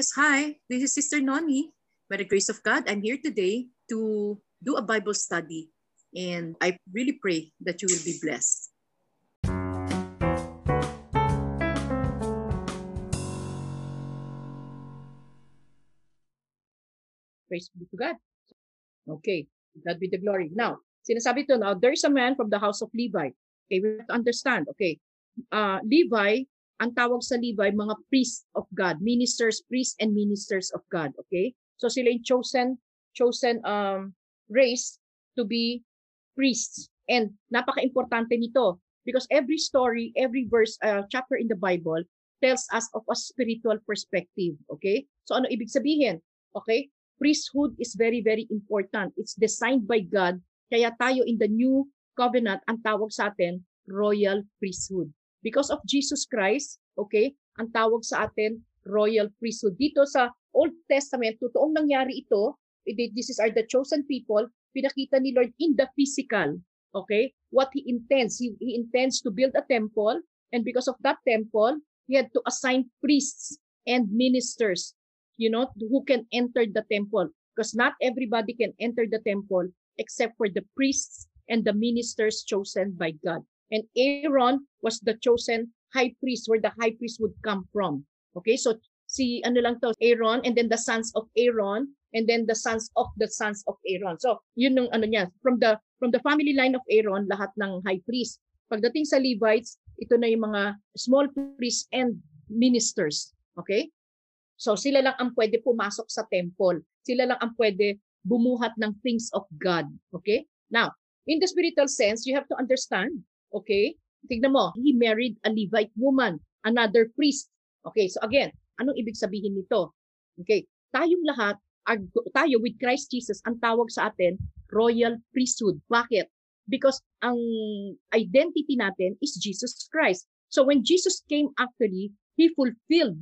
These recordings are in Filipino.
Yes, hi. This is Sister Noni. By the grace of God, I'm here today to do a Bible study. And I really pray that you will be blessed. Praise be to God. Okay, God be the glory. Now, sinasabi to now, there's a man from the house of Levi. Okay, we have to understand. Okay, uh, Levi, ang tawag sa Levi, mga priests of God, ministers, priests and ministers of God. Okay, so sila yung chosen, chosen um, race to be priests. And napaka-importante nito because every story, every verse, uh, chapter in the Bible tells us of a spiritual perspective. Okay, so ano ibig sabihin? Okay, priesthood is very, very important. It's designed by God. Kaya tayo in the new covenant, ang tawag sa atin, royal priesthood. Because of Jesus Christ, okay, ang tawag sa atin, royal priesthood. Dito sa Old Testament, totoong nangyari ito, this is are the chosen people, pinakita ni Lord in the physical, okay, what He intends. He, he intends to build a temple, and because of that temple, He had to assign priests and ministers you know, who can enter the temple. Because not everybody can enter the temple except for the priests and the ministers chosen by God. And Aaron was the chosen high priest where the high priest would come from. Okay, so si ano lang to, Aaron and then the sons of Aaron and then the sons of the sons of Aaron. So, yun yung ano niya, from the from the family line of Aaron, lahat ng high priest. Pagdating sa Levites, ito na yung mga small priests and ministers. Okay? So sila lang ang pwede pumasok sa temple. Sila lang ang pwede bumuhat ng things of God. Okay? Now, in the spiritual sense, you have to understand. Okay? Tignan mo, he married a Levite woman, another priest. Okay, so again, anong ibig sabihin nito? Okay, tayong lahat, tayo with Christ Jesus, ang tawag sa atin, royal priesthood. Bakit? Because ang identity natin is Jesus Christ. So when Jesus came actually, He fulfilled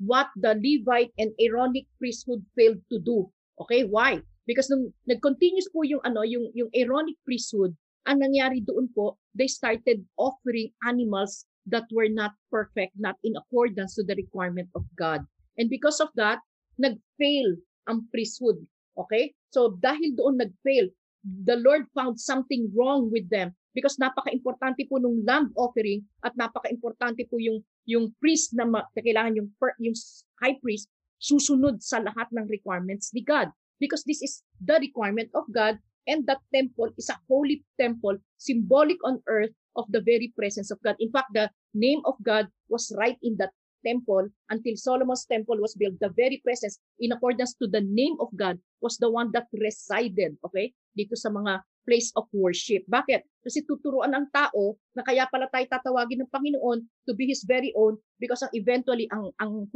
what the Levite and Aaronic priesthood failed to do. Okay, why? Because nung nag-continuous po yung ano, yung yung Aaronic priesthood, ang nangyari doon po, they started offering animals that were not perfect, not in accordance to the requirement of God. And because of that, nag-fail ang priesthood. Okay? So dahil doon nag-fail, the Lord found something wrong with them because napaka-importante po nung lamb offering at napaka-importante po yung yung priest na, ma- na kailangan yung yung high priest susunod sa lahat ng requirements ni God because this is the requirement of God and that temple is a holy temple symbolic on earth of the very presence of God. In fact, the name of God was right in that temple until Solomon's temple was built. The very presence in accordance to the name of God was the one that resided, okay, dito sa mga place of worship. Bakit? Kasi tuturuan ng tao na kaya pala tayo tatawagin ng Panginoon to be His very own because ang eventually ang, ang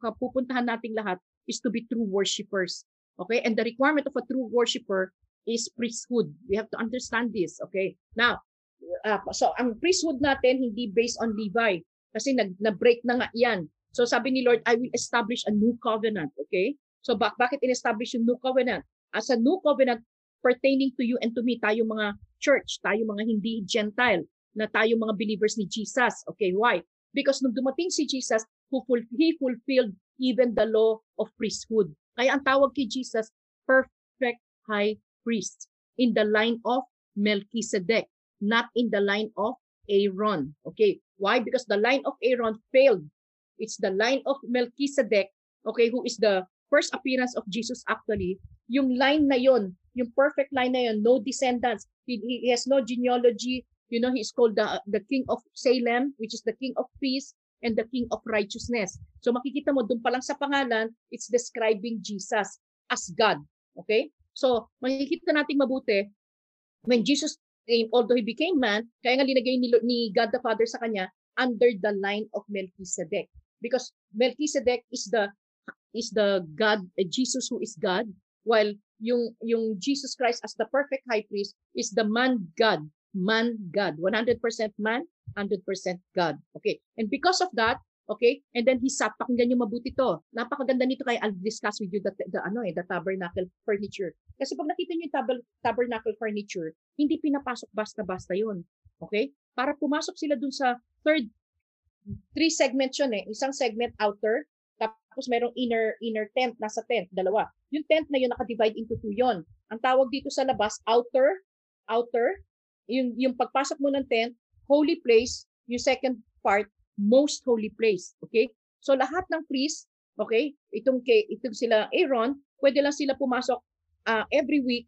kapupuntahan nating lahat is to be true worshipers. Okay? And the requirement of a true worshiper is priesthood. We have to understand this. Okay? Now, uh, so ang priesthood natin hindi based on Levi kasi nag, na-break na nga yan. So sabi ni Lord, I will establish a new covenant. Okay? So bak bakit in-establish yung new covenant? As a new covenant, pertaining to you and to me, tayo mga church, tayo mga hindi Gentile, na tayo mga believers ni Jesus. Okay, why? Because nung dumating si Jesus, who ful- he fulfilled even the law of priesthood. Kaya ang tawag kay Jesus, perfect high priest in the line of Melchizedek, not in the line of Aaron. Okay, why? Because the line of Aaron failed. It's the line of Melchizedek, okay, who is the first appearance of Jesus actually. Yung line na yon yung perfect line na yun, no descendants. He, he has no genealogy. You know, he's called the, the king of Salem, which is the king of peace and the king of righteousness. So makikita mo, doon pa lang sa pangalan, it's describing Jesus as God. Okay? So, makikita natin mabuti, when Jesus came, although he became man, kaya nga linagay ni, ni God the Father sa kanya, under the line of Melchizedek. Because Melchizedek is the is the God, uh, Jesus who is God, while yung yung Jesus Christ as the perfect high priest is the man God, man God, 100% man, 100% God. Okay. And because of that, okay, and then he sat, pakinggan niyo mabuti to. Napakaganda nito kaya I'll discuss with you the, the ano eh, the tabernacle furniture. Kasi pag nakita niyo yung tab- tabernacle furniture, hindi pinapasok basta-basta 'yon. Okay? Para pumasok sila dun sa third three segments yun eh. Isang segment outer, Tapos merong inner inner tent, nasa tent, dalawa. Yung tent na yun naka-divide into two yon. Ang tawag dito sa labas, outer, outer, yung, yung pagpasok mo ng tent, holy place, yung second part, most holy place. Okay? So lahat ng priest, okay, itong, kay, itong sila Aaron, pwede lang sila pumasok uh, every week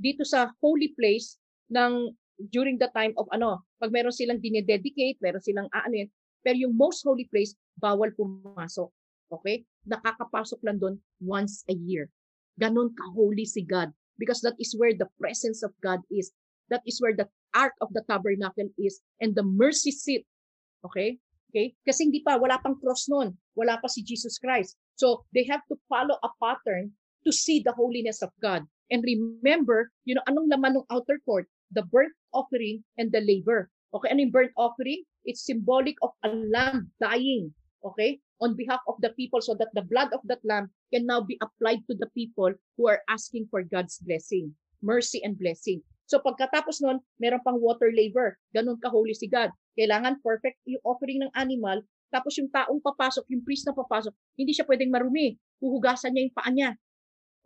dito sa holy place ng during the time of ano, pag meron silang dinededicate, meron silang aanin, pero yung most holy place, bawal pumasok. Okay? Nakakapasok lang doon once a year. Ganon ka-holy si God because that is where the presence of God is. That is where the ark of the tabernacle is and the mercy seat. Okay? Okay? Kasi hindi pa, wala pang cross noon. Wala pa si Jesus Christ. So, they have to follow a pattern to see the holiness of God. And remember, you know, anong laman ng outer court? The burnt offering and the labor. Okay, ano yung burnt offering? It's symbolic of a lamb dying. Okay? On behalf of the people so that the blood of that lamb can now be applied to the people who are asking for God's blessing, mercy and blessing. So pagkatapos nun, meron pang water labor. Ganun ka-holy si God. Kailangan perfect yung offering ng animal. Tapos yung taong papasok, yung priest na papasok, hindi siya pwedeng marumi. Huhugasan niya yung paa niya.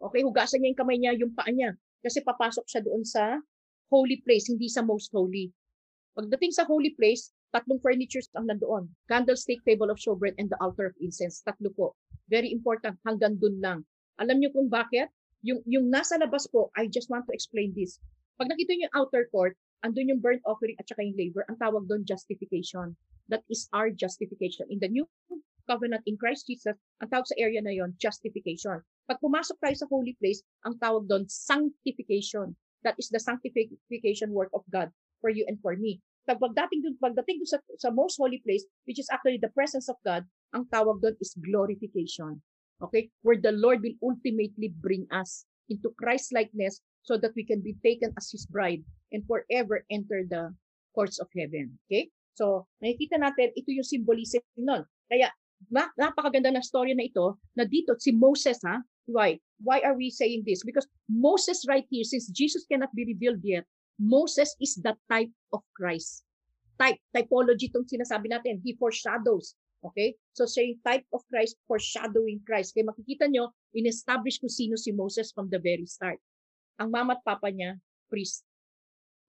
Okay, hugasan niya yung kamay niya, yung paa niya. Kasi papasok siya doon sa holy place, hindi sa most holy. Pagdating sa holy place, tatlong furnitures ang nandoon. Candlestick, table of showbread, and the altar of incense. Tatlo po. Very important. Hanggang dun lang. Alam niyo kung bakit? Yung, yung nasa labas po, I just want to explain this. Pag nakita niyo yung outer court, andun yung burnt offering at saka yung labor, ang tawag doon justification. That is our justification. In the new covenant in Christ Jesus, ang tawag sa area na yon justification. Pag pumasok tayo sa holy place, ang tawag doon sanctification. That is the sanctification work of God for you and for me. Pagdating dun, pagdating dun sa, sa most holy place, which is actually the presence of God, ang tawag doon is glorification. Okay? Where the Lord will ultimately bring us into Christ likeness so that we can be taken as His bride and forever enter the courts of heaven. Okay? So, nakikita natin, ito yung symbolism nun. Kaya, napakaganda ng story na ito, na dito, si Moses, ha? Why? Why are we saying this? Because Moses right here, since Jesus cannot be revealed yet, Moses is the type of Christ. Type, typology itong sinasabi natin. He foreshadows. Okay? So, saying type of Christ, foreshadowing Christ. Kaya makikita nyo, in-establish kung sino si Moses from the very start ang mama at papa niya, priest.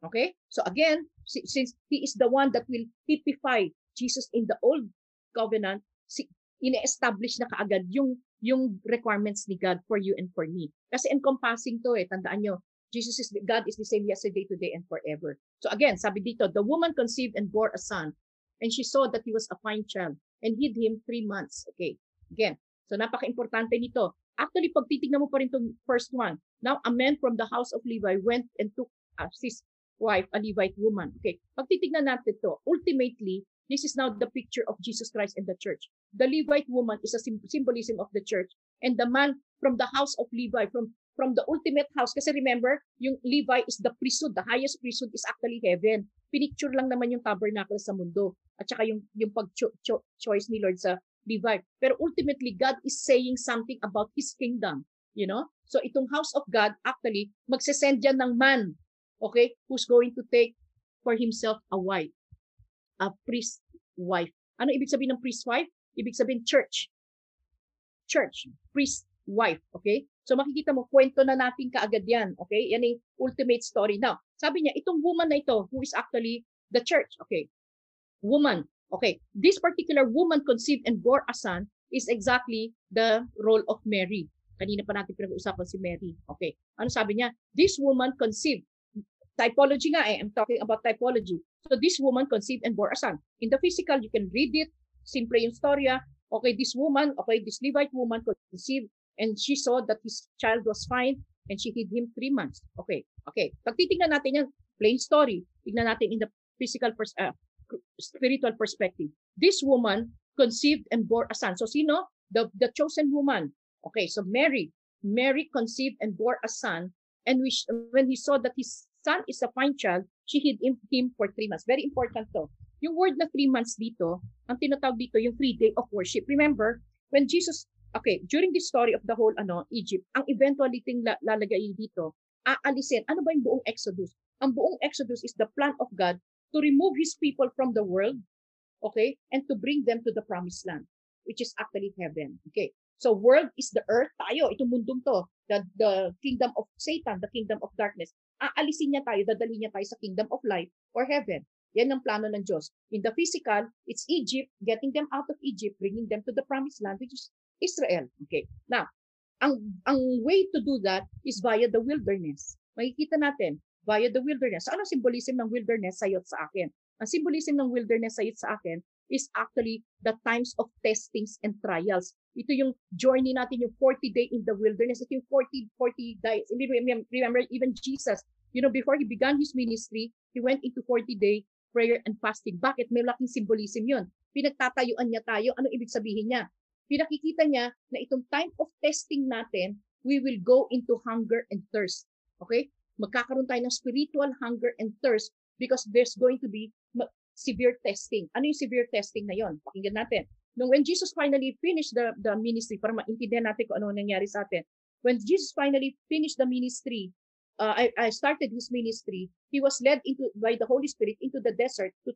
Okay? So again, since he is the one that will typify Jesus in the old covenant, si, ine-establish na kaagad yung yung requirements ni God for you and for me. Kasi encompassing to eh, tandaan nyo, Jesus is God is the same yesterday, today, and forever. So again, sabi dito, the woman conceived and bore a son, and she saw that he was a fine child, and hid him three months. Okay, again, so napaka-importante nito. Actually, pag titignan mo pa rin itong first one, now a man from the house of Levi went and took uh, his wife, a Levite woman. Okay, pag titignan natin to, ultimately, this is now the picture of Jesus Christ and the church. The Levite woman is a symbolism of the church. And the man from the house of Levi, from from the ultimate house. Kasi remember, yung Levi is the priesthood. The highest priesthood is actually heaven. Pinicture lang naman yung tabernacle sa mundo. At saka yung, yung pag-choice ni Lord sa Levi. Pero ultimately, God is saying something about His kingdom. You know? So itong house of God, actually, magsesend yan ng man, okay, who's going to take for himself a wife. A priest wife. Ano ibig sabihin ng priest wife? Ibig sabihin church. Church. Priest wife. Okay? So makikita mo, kwento na natin kaagad yan. Okay? Yan yung ultimate story. Now, sabi niya, itong woman na ito, who is actually the church. Okay? Woman. Okay, this particular woman conceived and bore a son is exactly the role of Mary. Kanina pa natin pinag-uusapan si Mary. Okay, ano sabi niya? This woman conceived. Typology nga eh, I'm talking about typology. So this woman conceived and bore a son. In the physical, you can read it. Simple yung storya. Okay, this woman, okay, this Levite woman conceived and she saw that his child was fine and she hid him three months. Okay, okay. Pag titingnan natin yan, plain story. Tignan natin in the physical pers- uh, spiritual perspective. This woman conceived and bore a son. So sino? The, the chosen woman. Okay, so Mary. Mary conceived and bore a son. And we, when he saw that his son is a fine child, she hid him, him for three months. Very important to. Yung word na three months dito, ang tinatawag dito yung three day of worship. Remember, when Jesus, okay, during the story of the whole ano Egypt, ang eventually ting la, lalagay dito, aalisin, ano ba yung buong Exodus? Ang buong Exodus is the plan of God to remove his people from the world, okay, and to bring them to the promised land. which is actually heaven. Okay. So world is the earth, tayo, itong mundong to, the, the kingdom of Satan, the kingdom of darkness. Aalisin niya tayo, dadalhin niya tayo sa kingdom of light or heaven. Yan ang plano ng Diyos. In the physical, it's Egypt, getting them out of Egypt, bringing them to the promised land, which is Israel. Okay. Now, ang, ang way to do that is via the wilderness. Makikita natin, via the wilderness. So, ano symbolism ng wilderness sa sa akin? Ang symbolism ng wilderness sa sa akin is actually the times of testings and trials. Ito yung journey natin, yung 40 day in the wilderness. Ito yung 40, 40 days. Remember, even Jesus, you know, before he began his ministry, he went into 40 day prayer and fasting. Bakit? May laking symbolism yun. Pinagtatayuan niya tayo. Ano ibig sabihin niya? Pinakikita niya na itong time of testing natin, we will go into hunger and thirst. Okay? Magkakaroon tayo ng spiritual hunger and thirst because there's going to be severe testing. Ano yung severe testing na yon? Pakinggan natin. Nung when Jesus finally finished the, the ministry, para maintindihan natin kung ano nangyari sa atin, when Jesus finally finished the ministry, uh, I, I started his ministry, he was led into by the Holy Spirit into the desert to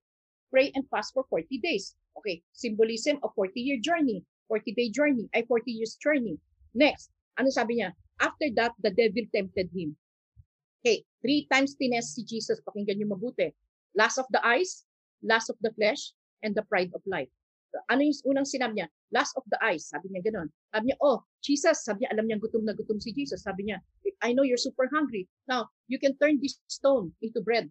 pray and fast for 40 days. Okay, symbolism of 40-year journey, 40-day journey, ay 40 years journey. Next, ano sabi niya? After that, the devil tempted him. Okay, three times tinest si Jesus, pakinggan niyo mabuti. Last of the eyes, last of the flesh, and the pride of life. Ano yung unang sinabi niya? Last of the eyes. Sabi niya ganun. Sabi niya, oh, Jesus. Sabi niya, alam niya gutom na gutom si Jesus. Sabi niya, I know you're super hungry. Now, you can turn this stone into bread.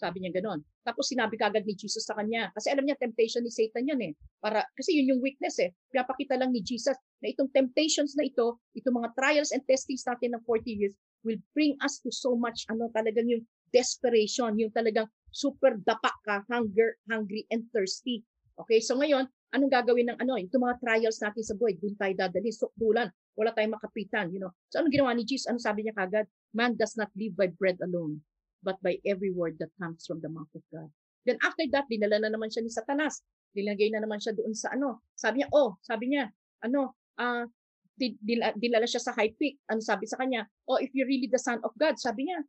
Sabi niya ganun. Tapos sinabi kagad ni Jesus sa kanya. Kasi alam niya, temptation ni Satan yan eh. Para, kasi yun yung weakness eh. Pinapakita lang ni Jesus na itong temptations na ito, itong mga trials and testings natin ng 40 years, will bring us to so much, ano talagang yung desperation, yung talagang super dapa ka, hunger, hungry, and thirsty. Okay, so ngayon, anong gagawin ng ano, itong mga trials natin sa buhay, doon tayo dadali, sukdulan, wala tayong makapitan, you know. So anong ginawa ni Jesus? Ano sabi niya kagad? Man does not live by bread alone, but by every word that comes from the mouth of God. Then after that, dinala na naman siya ni Satanas. Dilagay na naman siya doon sa ano. Sabi niya, oh, sabi niya, ano, ah, uh, dinala siya sa high peak. Ano sabi sa kanya? Oh, if you're really the son of God, sabi niya,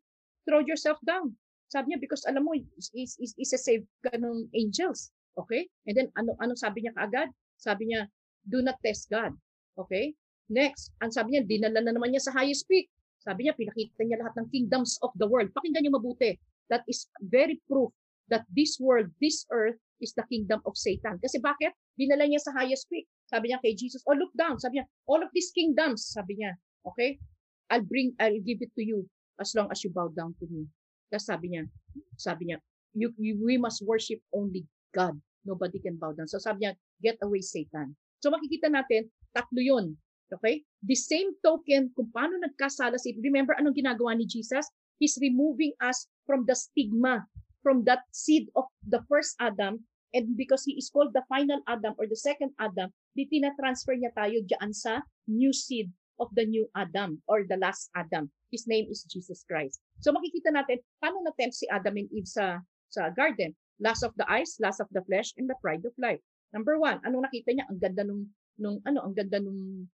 throw yourself down. Sabi niya, because alam mo, is, is, is, is a save ka ng angels. Okay? And then, ano, ano sabi niya kaagad? Sabi niya, do not test God. Okay? Next, ang sabi niya, dinala na naman niya sa highest peak. Sabi niya, pinakita niya lahat ng kingdoms of the world. Pakinggan niyo mabuti. That is very proof that this world, this earth, is the kingdom of Satan. Kasi bakit? Dinala niya sa highest peak. Sabi niya kay Jesus, oh look down. Sabi niya, all of these kingdoms, sabi niya, okay? I'll bring, I'll give it to you as long as you bow down to me. Tapos sabi niya, sabi niya, you, you, we must worship only God. Nobody can bow down. So sabi niya, get away Satan. So makikita natin, tatlo yun. Okay? The same token, kung paano nagkasala si, remember anong ginagawa ni Jesus? He's removing us from the stigma, from that seed of the first Adam, and because he is called the final Adam or the second Adam, di tina-transfer niya tayo dyan sa new seed of the new Adam or the last Adam. His name is Jesus Christ. So makikita natin paano na-tempt si Adam and Eve sa sa garden lust of the eyes, lust of the flesh, and the pride of life. Number one, anong nakita niya? Ang ganda nung, nung ano, ang ganda nung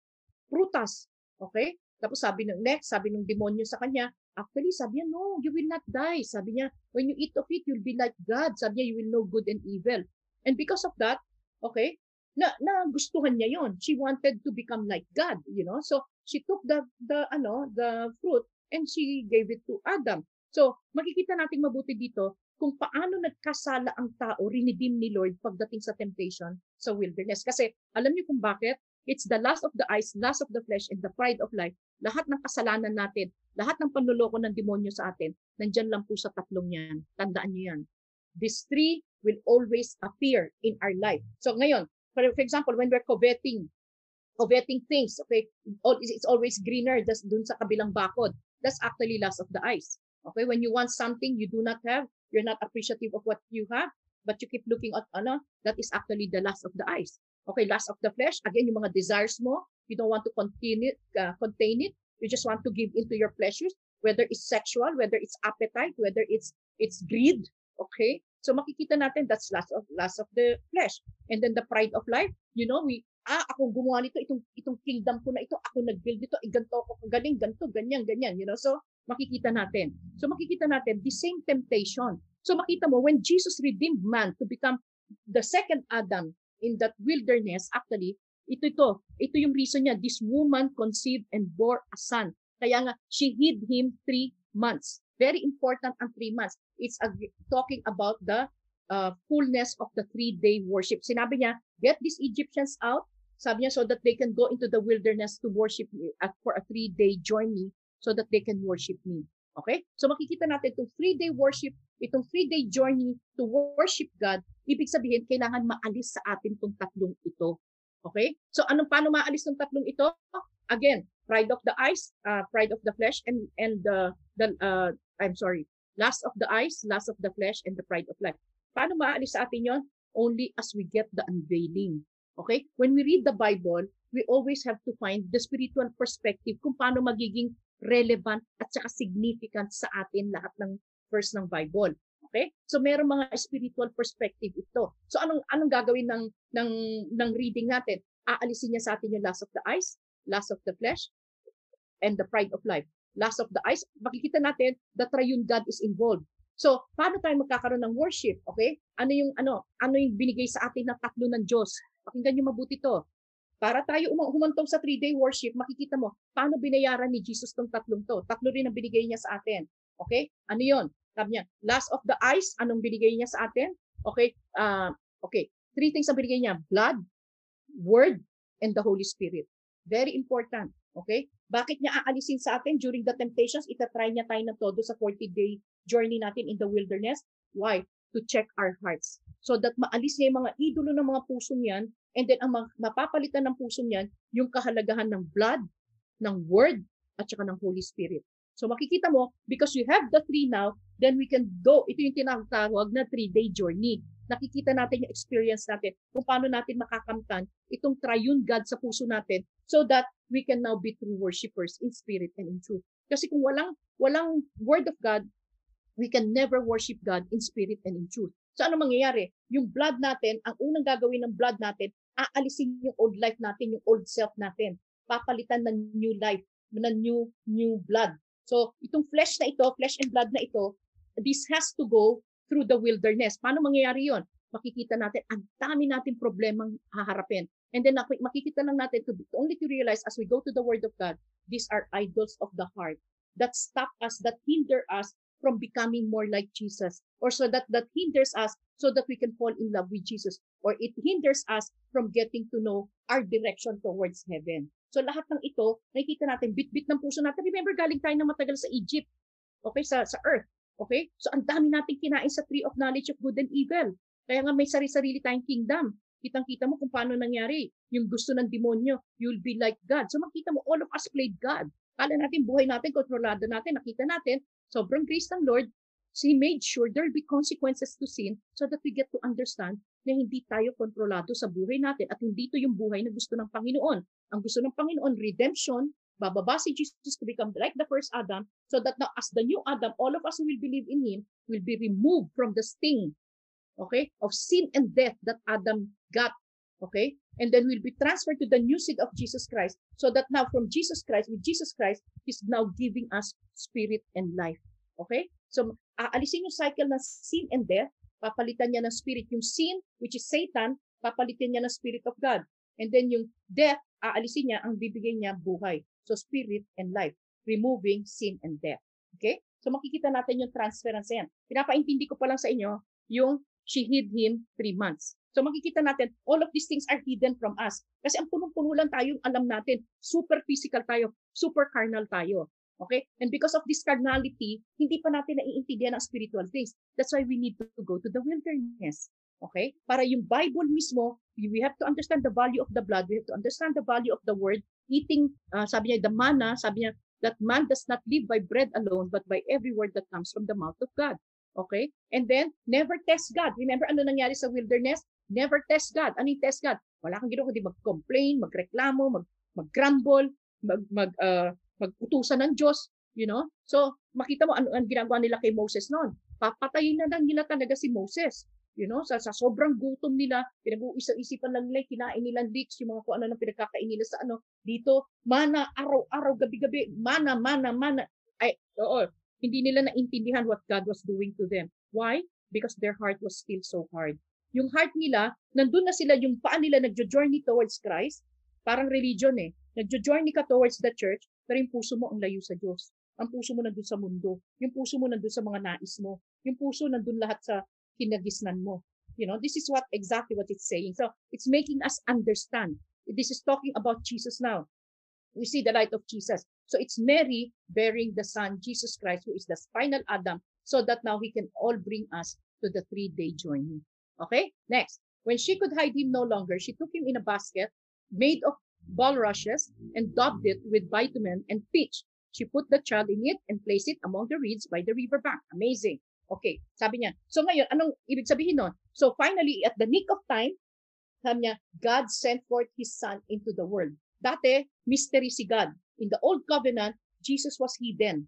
prutas. Okay? Tapos sabi ng next, sabi ng demonyo sa kanya, actually, sabi niya, no, you will not die. Sabi niya, when you eat of it, you'll be like God. Sabi niya, you will know good and evil. And because of that, okay, na, na gustuhan niya yon. She wanted to become like God, you know. So, she took the, the, ano, the fruit and she gave it to Adam. So, makikita natin mabuti dito kung paano nagkasala ang tao, rinidim ni Lord pagdating sa temptation sa wilderness. Kasi alam niyo kung bakit? It's the lust of the eyes, lust of the flesh, and the pride of life. Lahat ng kasalanan natin, lahat ng panluloko ng demonyo sa atin, nandyan lang po sa tatlong yan. Tandaan niyo yan. These three will always appear in our life. So ngayon, for, for example, when we're coveting, coveting things, okay, it's always greener that's dun sa kabilang bakod. That's actually lust of the eyes. Okay, when you want something you do not have, you're not appreciative of what you have, but you keep looking at ano, that is actually the lust of the eyes. Okay, lust of the flesh, again, yung mga desires mo, you don't want to contain it, uh, contain it. You just want to give into your pleasures, whether it's sexual, whether it's appetite, whether it's it's greed. Okay, so makikita natin that's lust of lust of the flesh, and then the pride of life. You know, we ah ako gumawa nito, itong itong kingdom ko na ito, ako nag-build nito, eh, ganito ako kagaling, ganito, ganyan, ganyan. You know, so makikita natin. So makikita natin the same temptation. So makita mo when Jesus redeemed man to become the second Adam in that wilderness, actually ito ito, ito yung reason niya. This woman conceived and bore a son. Kaya nga, she hid him three months. Very important ang three months. It's a, talking about the uh, fullness of the three-day worship. Sinabi niya, get these Egyptians out. Sabi niya, so that they can go into the wilderness to worship me at, for a three-day journey so that they can worship me. Okay? So makikita natin itong three-day worship, itong three-day journey to worship God, ibig sabihin, kailangan maalis sa atin itong tatlong ito. Okay? So anong paano maalis ng tatlong ito? Again, pride of the eyes, uh, pride of the flesh, and and the the uh, I'm sorry, lust of the eyes, lust of the flesh, and the pride of life. Paano maalis sa atin yon? Only as we get the unveiling. Okay? When we read the Bible, we always have to find the spiritual perspective kung paano magiging relevant at saka significant sa atin lahat ng verse ng Bible. Okay? So meron mga spiritual perspective ito. So anong anong gagawin ng ng ng reading natin? Aalisin niya sa atin yung lust of the eyes, lust of the flesh, and the pride of life. Lust of the eyes, makikita natin the triune God is involved. So, paano tayo magkakaroon ng worship? Okay? Ano yung ano, ano yung binigay sa atin ng tatlo ng Diyos? Pakinggan niyo mabuti to. Para tayo humantong sa three-day worship, makikita mo, paano binayaran ni Jesus tong tatlong to? Tatlo rin ang binigay niya sa atin. Okay? Ano yon? Sabi niya, last of the eyes, anong binigay niya sa atin? Okay, uh, okay. Three things ang binigay niya. Blood, Word, and the Holy Spirit. Very important. Okay? Bakit niya aalisin sa atin during the temptations? Itatry niya tayo na todo sa 40-day journey natin in the wilderness. Why? To check our hearts. So that maalis niya yung mga idolo ng mga pusong yan and then ang mapapalitan ng pusong yan, yung kahalagahan ng blood, ng word, at saka ng Holy Spirit. So makikita mo, because you have the three now, then we can go. Ito yung tinatawag na three-day journey. Nakikita natin yung experience natin kung paano natin makakamtan itong triune God sa puso natin so that we can now be true worshipers in spirit and in truth. Kasi kung walang walang word of God, we can never worship God in spirit and in truth. So ano mangyayari? Yung blood natin, ang unang gagawin ng blood natin, aalisin yung old life natin, yung old self natin. Papalitan ng new life, ng new new blood. So, itong flesh na ito, flesh and blood na ito, this has to go through the wilderness. Paano mangyayari yon? Makikita natin, ang dami natin problemang haharapin. And then makikita lang natin to, to only to realize as we go to the Word of God, these are idols of the heart that stop us, that hinder us from becoming more like Jesus. Or so that that hinders us so that we can fall in love with Jesus. Or it hinders us from getting to know our direction towards heaven. So lahat ng ito, nakikita natin, bit-bit ng puso natin. Remember, galing tayo na matagal sa Egypt. Okay, sa, sa earth. Okay? So ang dami natin kinain sa tree of knowledge of good and evil. Kaya nga may sarili-sarili tayong kingdom. Kitang-kita mo kung paano nangyari. Yung gusto ng demonyo, you'll be like God. So makita mo, all of us played God. Kala natin, buhay natin, kontrolado natin, nakita natin, sobrang grace ng Lord, So He made sure there'll be consequences to sin so that we get to understand na hindi tayo kontrolado sa buhay natin at hindi ito yung buhay na gusto ng Panginoon. Ang gusto ng Panginoon, redemption, bababa si Jesus to become like the first Adam so that now as the new Adam, all of us who will believe in Him will be removed from the sting, okay, of sin and death that Adam got, okay? And then we'll be transferred to the new seed of Jesus Christ so that now from Jesus Christ, with Jesus Christ, He's now giving us spirit and life. Okay? So, aalisin yung cycle ng sin and death, papalitan niya ng spirit. Yung sin, which is Satan, papalitan niya ng spirit of God. And then yung death, aalisin niya, ang bibigay niya buhay. So, spirit and life, removing sin and death. Okay? So, makikita natin yung transference yan. Pinapaintindi ko pa lang sa inyo, yung she hid him three months. So makikita natin, all of these things are hidden from us. Kasi ang punong-puno lang tayo, alam natin, super physical tayo, super carnal tayo. Okay? And because of this carnality, hindi pa natin naiintindihan ang spiritual things. That's why we need to go to the wilderness. Okay? Para yung Bible mismo, we have to understand the value of the blood. We have to understand the value of the word. Eating, uh, sabi niya, the manna, sabi niya, that man does not live by bread alone, but by every word that comes from the mouth of God. Okay? And then, never test God. Remember ano nangyari sa wilderness? Never test God. Ano yung test God? Wala kang ginawa kundi mag-complain, magreklamo, mag, mag-grumble, mag, mag, uh, magputusan ng Diyos, you know? So, makita mo ano ang ginagawa nila kay Moses noon. Papatayin na lang nila talaga si Moses. You know, sa, sa sobrang gutom nila, pinag-uisip-isipan lang nila, kinain nilang leeks, yung mga kung ano nang pinagkakain nila sa ano. Dito, mana, araw-araw, gabi-gabi, mana, mana, mana. Ay, oo, hindi nila naintindihan what God was doing to them. Why? Because their heart was still so hard. Yung heart nila, nandun na sila, yung paa nila nagjo-journey towards Christ, parang religion eh. Nagjo-journey ka towards the church, pero yung puso mo ang layo sa Diyos. Ang puso mo nandun sa mundo. Yung puso mo nandun sa mga nais mo. Yung puso nandun lahat sa kinagisnan mo. You know, this is what exactly what it's saying. So it's making us understand. This is talking about Jesus now. We see the light of Jesus. So it's Mary bearing the son, Jesus Christ, who is the final Adam, so that now he can all bring us to the three-day journey. Okay? Next. When she could hide him no longer, she took him in a basket made of bulrushes and daubed it with bitumen and pitch. She put the child in it and placed it among the reeds by the river bank. Amazing. Okay, sabi niya. So ngayon, anong ibig sabihin nun? So finally, at the nick of time, sabi niya, God sent forth His Son into the world. Dati, mystery si God. In the Old Covenant, Jesus was hidden.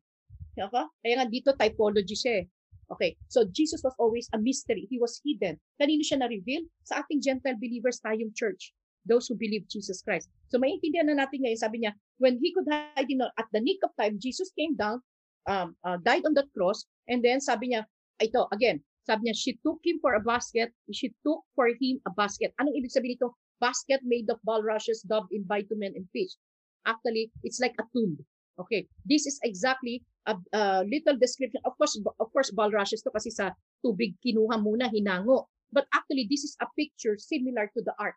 Okay? Kaya nga dito, typology siya eh. Okay, so Jesus was always a mystery. He was hidden. Kanino siya na-reveal? Sa ating Gentile believers tayong church. Those who believe Jesus Christ. So maintindihan na natin ngayon, sabi niya, when he could hide in, at the nick of time, Jesus came down, um, uh, died on that cross, and then sabi niya, ito, again, sabi niya, she took him for a basket, she took for him a basket. Anong ibig sabihin ito? Basket made of bulrushes in bitumen and fish. Actually, it's like a tomb. Okay, this is exactly a, a little description. Of course, of course, bulrushes to kasi sa tubig kinuha muna, hinango. But actually, this is a picture similar to the ark.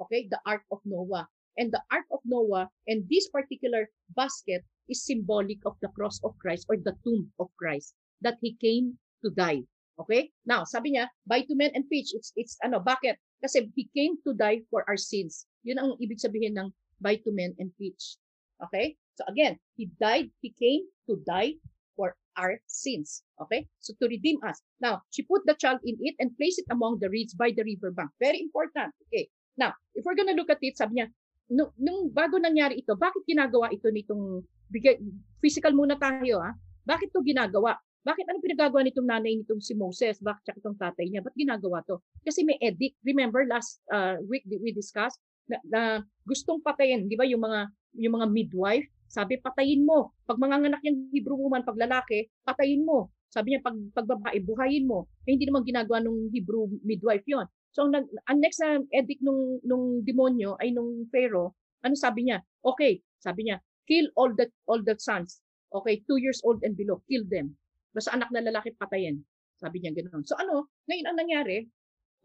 Okay, the ark of Noah. And the Ark of Noah and this particular basket is symbolic of the cross of Christ or the tomb of Christ that he came to die. Okay? Now, sabi niya, bitumen and pitch, it's, it's ano, bakit? Kasi he came to die for our sins. Yun ang ibig sabihin ng bitumen and pitch. Okay? So again, he died, he came to die for our sins. Okay? So to redeem us. Now, she put the child in it and placed it among the reeds by the river bank. Very important. Okay. Now, if we're gonna look at it, sabi niya, nung, nung bago nangyari ito, bakit ginagawa ito nitong, physical muna tayo ah, bakit to ginagawa? Bakit ano pinagagawa nitong nanay nitong si Moses? Bakit siya itong tatay niya? Ba't ginagawa to? Kasi may edict. Remember last uh, week we discussed na, na gustong patayin, di ba, yung mga yung mga midwife, sabi patayin mo. Pag manganganak yung Hebrew woman, pag lalaki, patayin mo. Sabi niya pag pag babae, buhayin mo. Eh, hindi naman ginagawa nung Hebrew midwife 'yon. So ang, ang next na edict nung nung demonyo ay nung Pharaoh, ano sabi niya? Okay, sabi niya, kill all the all the sons. Okay, two years old and below, kill them. Basta anak na lalaki patayin. Sabi niya ganoon. So ano, ngayon ang nangyari,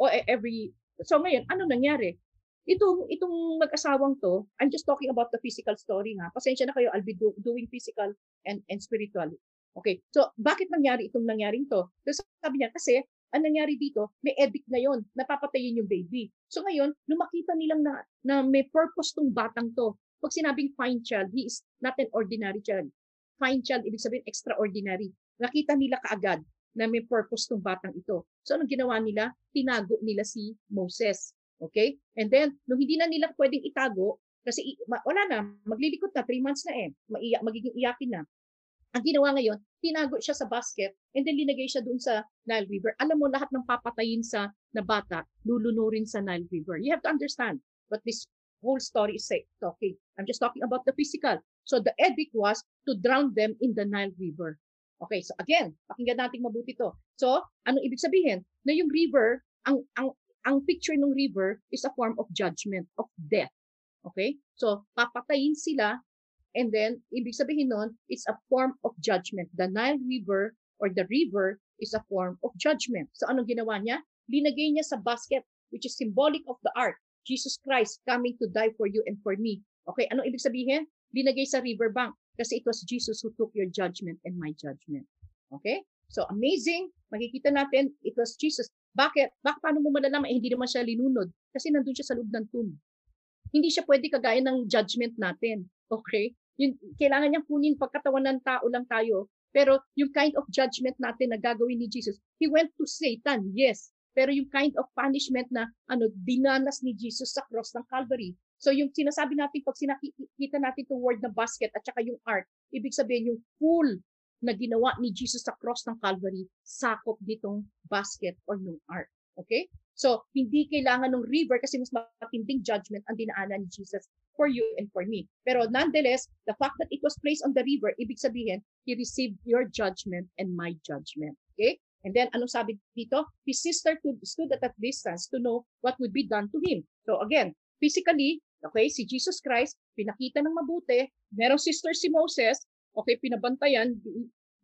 o e, every So ngayon, ano nangyari? Itong itong mag-asawang to, I'm just talking about the physical story ha. Pasensya na kayo, I'll be do, doing physical and and spiritual. Okay. So bakit nangyari itong nangyaring to? So sabi niya kasi ang nangyari dito, may edict na yon, napapatayin yung baby. So ngayon, nung makita nilang na, na may purpose tong batang to, pag sinabing fine child, he is not an ordinary child. Fine child, ibig sabihin extraordinary. Nakita nila kaagad na may purpose tong batang ito. So anong ginawa nila? Tinago nila si Moses. Okay? And then, nung hindi na nila pwedeng itago, kasi wala na, maglilikot na, three months na eh, maiyak, magiging iyakin na. Ang ginawa ngayon, tinago siya sa basket and then linagay siya doon sa Nile River. Alam mo, lahat ng papatayin sa na bata, lulunurin sa Nile River. You have to understand what this whole story is say, talking. I'm just talking about the physical. So the edict was to drown them in the Nile River. Okay, so again, pakinggan natin mabuti to. So, ano ibig sabihin? Na yung river, ang, ang, ang picture ng river is a form of judgment, of death. Okay? So, papatayin sila And then, ibig sabihin nun, it's a form of judgment. The Nile River or the river is a form of judgment. So anong ginawa niya? Linagay niya sa basket, which is symbolic of the ark. Jesus Christ coming to die for you and for me. Okay, ano ibig sabihin? Linagay sa river bank kasi it was Jesus who took your judgment and my judgment. Okay? So amazing. Makikita natin, it was Jesus. Bakit? Bakit paano mo malalaman? Eh, hindi naman siya linunod. Kasi nandun siya sa loob ng tomb. Hindi siya pwede kagaya ng judgment natin. Okay? Yung, kailangan niyang kunin pagkatawan ng tao lang tayo. Pero yung kind of judgment natin na gagawin ni Jesus, He went to Satan, yes. Pero yung kind of punishment na ano dinanas ni Jesus sa cross ng Calvary. So yung sinasabi natin pag sinakita natin itong word na basket at saka yung ark, ibig sabihin yung full na ginawa ni Jesus sa cross ng Calvary, sakop ditong basket or nung ark. Okay? So, hindi kailangan ng river kasi mas matinding judgment ang dinaanan ni Jesus for you and for me. Pero nonetheless, the fact that it was placed on the river, ibig sabihin, he received your judgment and my judgment. Okay? And then, anong sabi dito? His sister stood at a distance to know what would be done to him. So again, physically, Okay, si Jesus Christ, pinakita ng mabuti. Merong sister si Moses, okay, pinabantayan.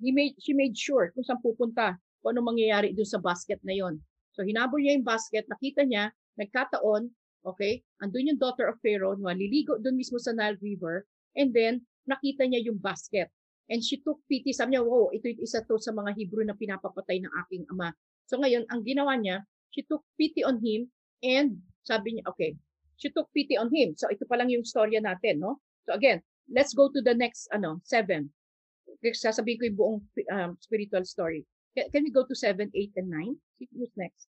He made, she made sure kung saan pupunta, kung ano mangyayari doon sa basket na yon. So hinabol niya yung basket, nakita niya, nagkataon, okay, andun yung daughter of Pharaoh, maliligo doon mismo sa Nile River, and then nakita niya yung basket. And she took pity, sabi niya, wow, ito isa to sa mga Hebrew na pinapapatay ng aking ama. So ngayon, ang ginawa niya, she took pity on him, and sabi niya, okay, she took pity on him. So ito pa lang yung storya natin, no? So again, let's go to the next, ano, seven. Sasabihin ko yung buong um, spiritual story. Can, can we go to seven, eight, and nine? Who's next?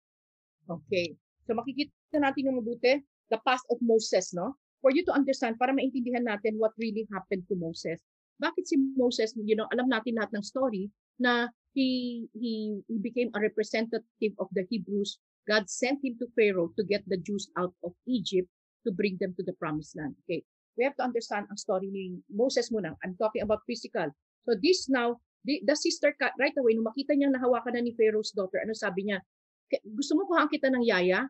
Okay. So makikita natin yung mabuti, the past of Moses, no? For you to understand, para maintindihan natin what really happened to Moses. Bakit si Moses, you know, alam natin lahat ng story na he, he, he became a representative of the Hebrews. God sent him to Pharaoh to get the Jews out of Egypt to bring them to the promised land. Okay. We have to understand ang story ni Moses muna. I'm talking about physical. So this now, the, the sister cut right away, nung makita niya nahawakan na ni Pharaoh's daughter, ano sabi niya? Gusto mo kuhaan kita ng yaya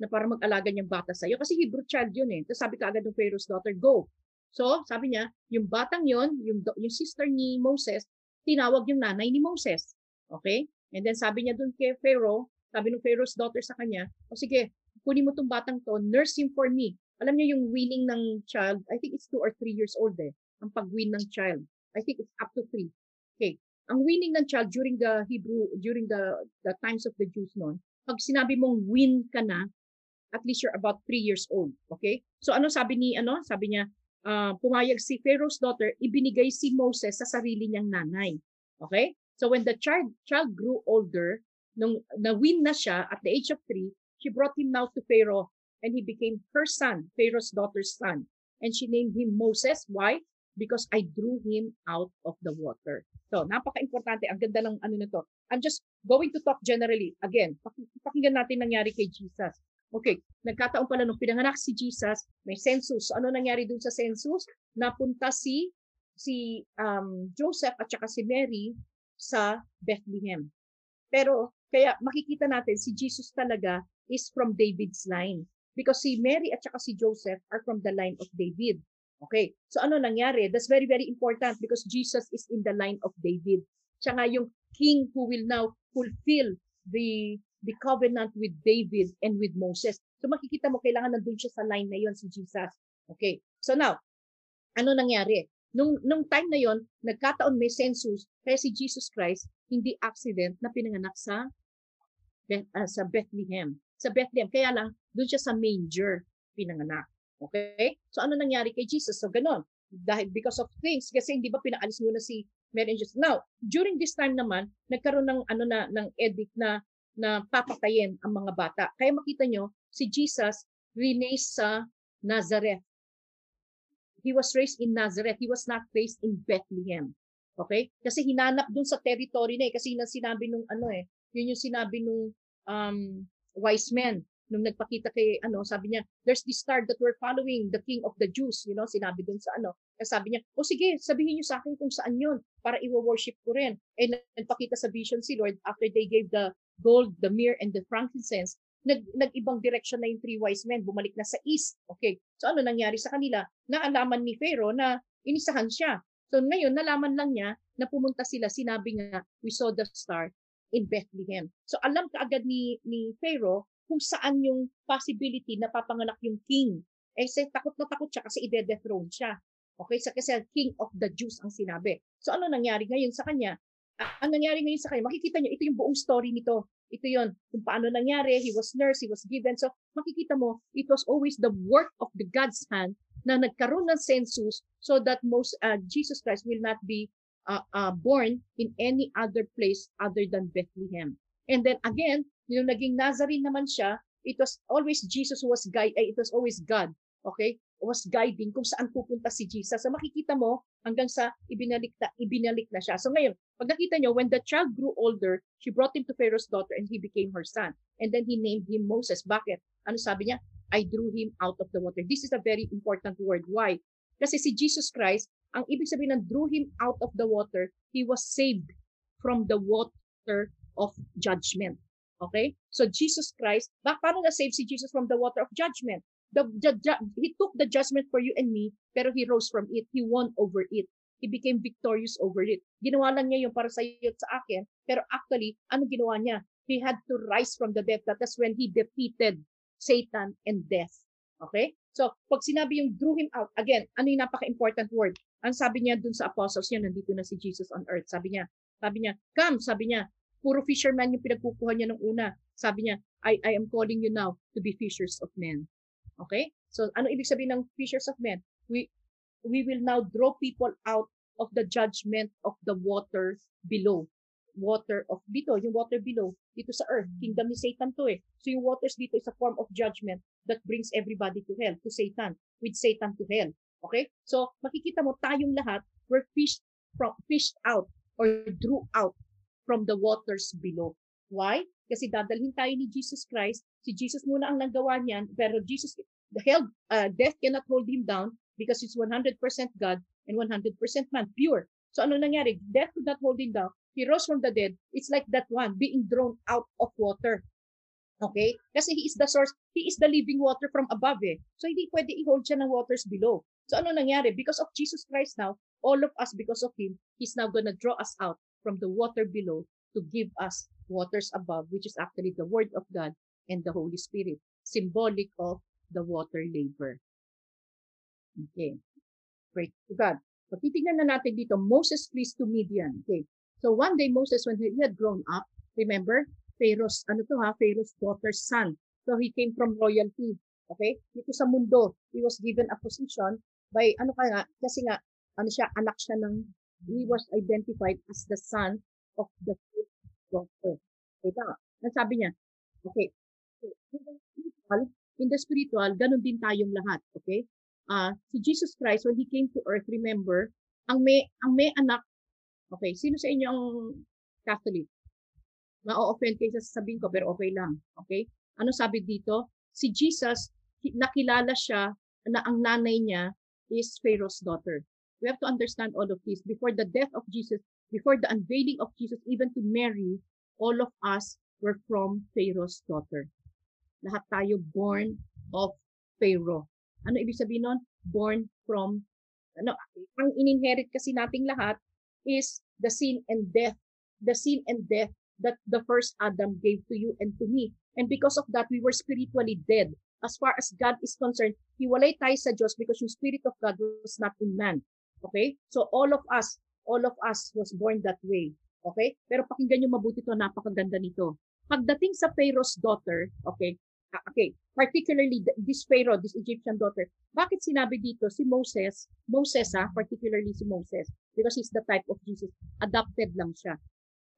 na para mag-alaga niyang bata sa'yo? Kasi Hebrew child yun eh. Tapos sabi ka agad ng Pharaoh's daughter, go. So, sabi niya, yung batang yon, yung, yung sister ni Moses, tinawag yung nanay ni Moses. Okay? And then sabi niya dun kay Pharaoh, sabi ng Pharaoh's daughter sa kanya, o sige, kunin mo tong batang to, nurse him for me. Alam niyo yung weaning ng child, I think it's two or three years old eh, ang pag-wean ng child. I think it's up to three. Okay. Ang weaning ng child during the Hebrew, during the, the times of the Jews noon, pag sinabi mong wean ka na, at least you're about three years old. Okay? So ano sabi ni, ano? Sabi niya, uh, pumayag si Pharaoh's daughter, ibinigay si Moses sa sarili niyang nanay. Okay? So when the child, child grew older, nung na-win na siya at the age of three, She brought him now to Pharaoh, and he became her son, Pharaoh's daughter's son. And she named him Moses. Why? Because I drew him out of the water. So, napaka-importante. Ang ganda ng ano na to. I'm just going to talk generally. Again, pakinggan natin nangyari kay Jesus. Okay, nagkataon pala nung pinanganak si Jesus, may census. Ano nangyari dun sa census? Napunta si si um, Joseph at saka si Mary sa Bethlehem. Pero kaya makikita natin si Jesus talaga is from David's line. Because si Mary at saka si Joseph are from the line of David. Okay. So ano nangyari? That's very, very important because Jesus is in the line of David. Siya nga yung king who will now fulfill the the covenant with David and with Moses. So makikita mo, kailangan nandun siya sa line na yon si Jesus. Okay. So now, ano nangyari? Nung, nung time na yon, nagkataon may census, kaya si Jesus Christ, hindi accident na pinanganak sa, uh, sa Bethlehem sa Bethlehem. Kaya lang, doon siya sa manger pinanganak. Okay? So ano nangyari kay Jesus? So ganun. Dahil because of things, kasi hindi ba pinaalis muna si Mary and Joseph. Now, during this time naman, nagkaroon ng ano na ng edict na na papatayin ang mga bata. Kaya makita nyo, si Jesus released sa Nazareth. He was raised in Nazareth. He was not raised in Bethlehem. Okay? Kasi hinanap dun sa territory na eh. Kasi yun sinabi nung ano eh. Yun yung sinabi nung um, wise men nung nagpakita kay ano sabi niya there's this star that we're following the king of the Jews you know sinabi dun sa ano kasi sabi niya o sige sabihin niyo sa akin kung saan yun para i-worship ko rin. And nagpakita sa vision si Lord after they gave the gold the myrrh and the frankincense nag nag-ibang direction na yung three wise men bumalik na sa east okay? So ano nangyari sa kanila? Naalaman ni Pharaoh na inisahan siya. So ngayon nalaman lang niya na pumunta sila sinabi nga we saw the star in Bethlehem. So alam ka agad ni, ni Pharaoh kung saan yung possibility na papanganak yung king. Eh, say, takot na takot siya kasi ide-dethrone siya. Okay? Sa kasi king of the Jews ang sinabi. So ano nangyari ngayon sa kanya? ang nangyari ngayon sa kanya, makikita niyo, ito yung buong story nito. Ito yon kung paano nangyari, he was nursed, he was given. So makikita mo, it was always the work of the God's hand na nagkaroon ng census so that most uh, Jesus Christ will not be uh, uh, born in any other place other than Bethlehem. And then again, yung naging Nazarene naman siya, it was always Jesus who was guide, eh, it was always God, okay? Was guiding kung saan pupunta si Jesus. So makikita mo hanggang sa ibinalik na, ibinalik na siya. So ngayon, pag nakita nyo, when the child grew older, she brought him to Pharaoh's daughter and he became her son. And then he named him Moses. Bakit? Ano sabi niya? I drew him out of the water. This is a very important word. Why? Kasi si Jesus Christ, ang ibig sabihin ng drew him out of the water, he was saved from the water of judgment. Okay? So Jesus Christ, ba, paano na-save si Jesus from the water of judgment? The, the, he took the judgment for you and me, pero he rose from it. He won over it. He became victorious over it. Ginawa lang niya yung para sa iyo at sa akin, pero actually, ano ginawa niya? He had to rise from the dead. That is when he defeated Satan and death. Okay? So, pag sinabi yung drew him out, again, ano yung napaka-important word? Ang sabi niya dun sa apostles niya, nandito na si Jesus on earth. Sabi niya, sabi niya, come, sabi niya, puro fisherman yung pinagkukuha niya nung una. Sabi niya, I, I am calling you now to be fishers of men. Okay? So, ano ibig sabihin ng fishers of men? We, we will now draw people out of the judgment of the waters below. Water of dito, yung water below, dito sa earth. Kingdom ni Satan to eh. So yung waters dito is a form of judgment that brings everybody to hell, to Satan, with Satan to hell. Okay? So makikita mo tayong lahat were fished from fished out or drew out from the waters below. Why? Kasi dadalhin tayo ni Jesus Christ. Si Jesus muna ang nagawa niyan, pero Jesus, the hell, uh, death cannot hold him down because he's 100% God and 100% man, pure. So ano nangyari? Death could not hold him down. He rose from the dead. It's like that one being drawn out of water. Okay? Kasi he is the source. He is the living water from above eh. So hindi pwede i-hold siya ng waters below. So ano nangyari? Because of Jesus Christ now, all of us, because of Him, He's now gonna draw us out from the water below to give us waters above, which is actually the Word of God and the Holy Spirit, symbolic of the water labor. Okay. Great to God. So, titignan na natin dito, Moses flees to Midian. Okay. So, one day, Moses, when he had grown up, remember, Pharaoh's, ano to ha, Pharaoh's daughter's son. So, he came from royalty. Okay? Dito sa mundo, he was given a position by, ano kaya, kasi nga, ano siya, anak siya ng, he was identified as the son of the daughter. Okay, tama. Sabi niya, okay, in the spiritual, ganun din tayong lahat. Okay? uh, si Jesus Christ, when He came to earth, remember, ang may, ang may anak, okay, sino sa inyo ang Catholic? Ma-offend kayo sa sasabihin ko, pero okay lang. Okay? Ano sabi dito? Si Jesus, nakilala siya na ang nanay niya is Pharaoh's daughter. We have to understand all of this. Before the death of Jesus, before the unveiling of Jesus, even to Mary, all of us were from Pharaoh's daughter. Lahat tayo born of Pharaoh. Ano ibig sabihin nun? Born from, ano, ang ininherit kasi nating lahat is the sin and death. The sin and death that the first Adam gave to you and to me. And because of that, we were spiritually dead. As far as God is concerned, hiwalay tayo sa Diyos because yung Spirit of God was not in man. Okay? So all of us, all of us was born that way. Okay? Pero pakinggan nyo mabuti to, napakaganda nito. Pagdating sa Pharaoh's daughter, okay, Ah, okay, particularly this Pharaoh, this Egyptian daughter, bakit sinabi dito si Moses, Moses ah, particularly si Moses, because he's the type of Jesus, adopted lang siya.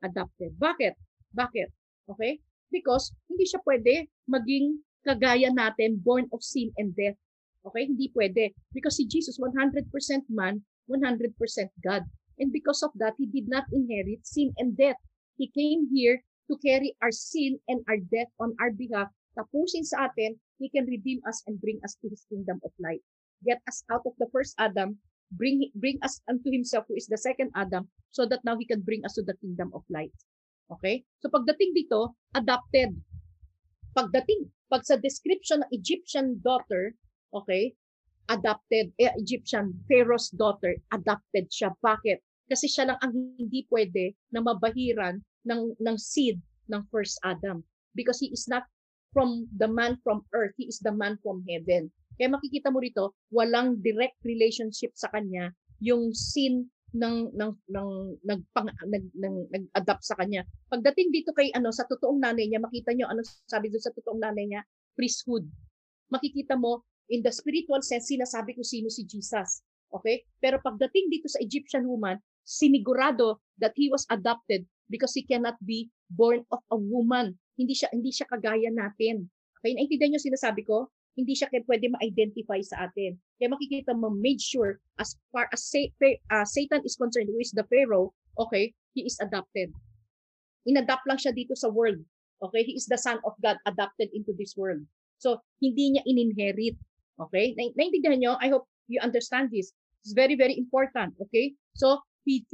Adopted. Bakit? Bakit? Okay? Because hindi siya pwede maging kagaya natin, born of sin and death. Okay? Hindi pwede. Because si Jesus, 100% man, 100% God. And because of that, he did not inherit sin and death. He came here to carry our sin and our death on our behalf tapusin sa atin, He can redeem us and bring us to His kingdom of light. Get us out of the first Adam, bring, bring us unto Himself who is the second Adam, so that now He can bring us to the kingdom of light. Okay? So pagdating dito, adopted. Pagdating, pag sa description ng Egyptian daughter, okay, adopted, eh, Egyptian, Pharaoh's daughter, adopted siya. Bakit? Kasi siya lang ang hindi pwede na mabahiran ng, ng seed ng first Adam. Because he is not from the man from earth, he is the man from heaven. Kaya makikita mo rito, walang direct relationship sa kanya yung sin ng ng ng nagpang nag, nag, nag-adapt sa kanya. Pagdating dito kay ano sa totoong nanay niya, makita niyo ano sabi doon sa totoong nanay niya, priesthood. Makikita mo in the spiritual sense sinasabi ko sino si Jesus. Okay? Pero pagdating dito sa Egyptian woman, sinigurado that he was adopted because he cannot be born of a woman hindi siya hindi siya kagaya natin. Okay, naintindihan niyo sinasabi ko? Hindi siya pwede ma-identify sa atin. Kaya makikita mo, made sure, as far as uh, Satan is concerned, who is the Pharaoh, okay, he is adopted. Inadapt lang siya dito sa world. Okay, he is the son of God adopted into this world. So, hindi niya ininherit. Okay? Na- naintindihan niyo? I hope you understand this. It's very, very important. Okay? So, he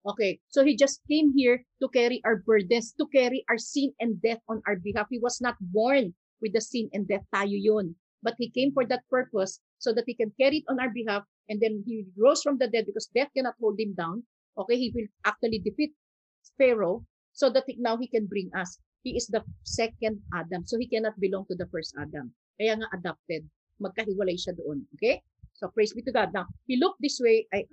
Okay, so he just came here to carry our burdens, to carry our sin and death on our behalf. He was not born with the sin and death tayo yun. But He came for that purpose so that He can carry it on our behalf and then He rose from the dead because death cannot hold Him down. Okay, He will actually defeat Pharaoh so that now He can bring us. He is the second Adam. So He cannot belong to the first Adam. Kaya nga adopted. Magkahiwalay siya doon. Okay? So praise be to God. Now, He looked this way. Ay,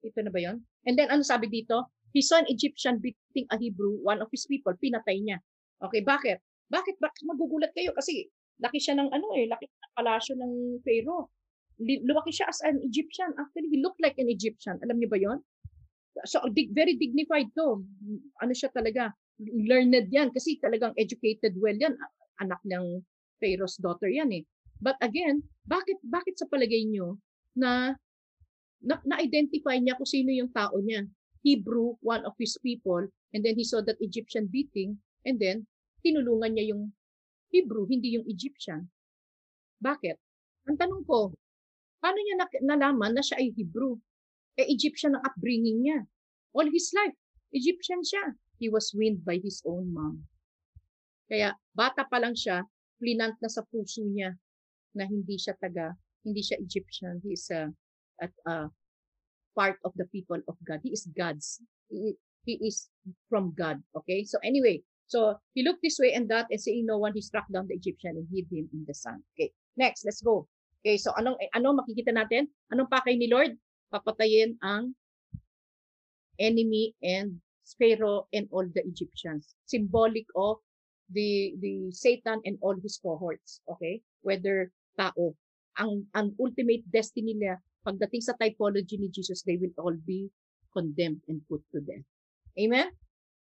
ito na ba yon? And then ano sabi dito? He saw an Egyptian beating a Hebrew, one of his people, pinatay niya. Okay, bakit? Bakit? Bakit magugulat kayo? Kasi laki siya ng ano eh, laki ng palasyo ng Pharaoh. Lumaki siya as an Egyptian. Actually, he looked like an Egyptian. Alam niyo ba yon? So, very dignified to. Ano siya talaga? Learned yan. Kasi talagang educated well yan. Anak ng Pharaoh's daughter yan eh. But again, bakit bakit sa palagay niyo na na-identify niya kung sino yung tao niya? Hebrew, one of his people, and then he saw that Egyptian beating, and then tinulungan niya yung Hebrew, hindi yung Egyptian. Bakit? Ang tanong ko, paano niya nalaman na siya ay Hebrew? Eh, Egyptian ang upbringing niya. All his life, Egyptian siya. He was weaned by his own mom. Kaya, bata pa lang siya, plinant na sa puso niya na hindi siya taga, hindi siya Egyptian. He is a, a, a part of the people of God. He is God's. He, he is from God. Okay? So anyway, so he looked this way and that and seeing no one, he struck down the Egyptian and hid him in the sand. Okay. Next, let's go. Okay, so anong ano makikita natin? Anong pakay ni Lord? Papatayin ang enemy and Pharaoh and all the Egyptians. Symbolic of the the Satan and all his cohorts, okay? Whether tao. Ang ang ultimate destiny nila pagdating sa typology ni Jesus, they will all be condemned and put to death. Amen?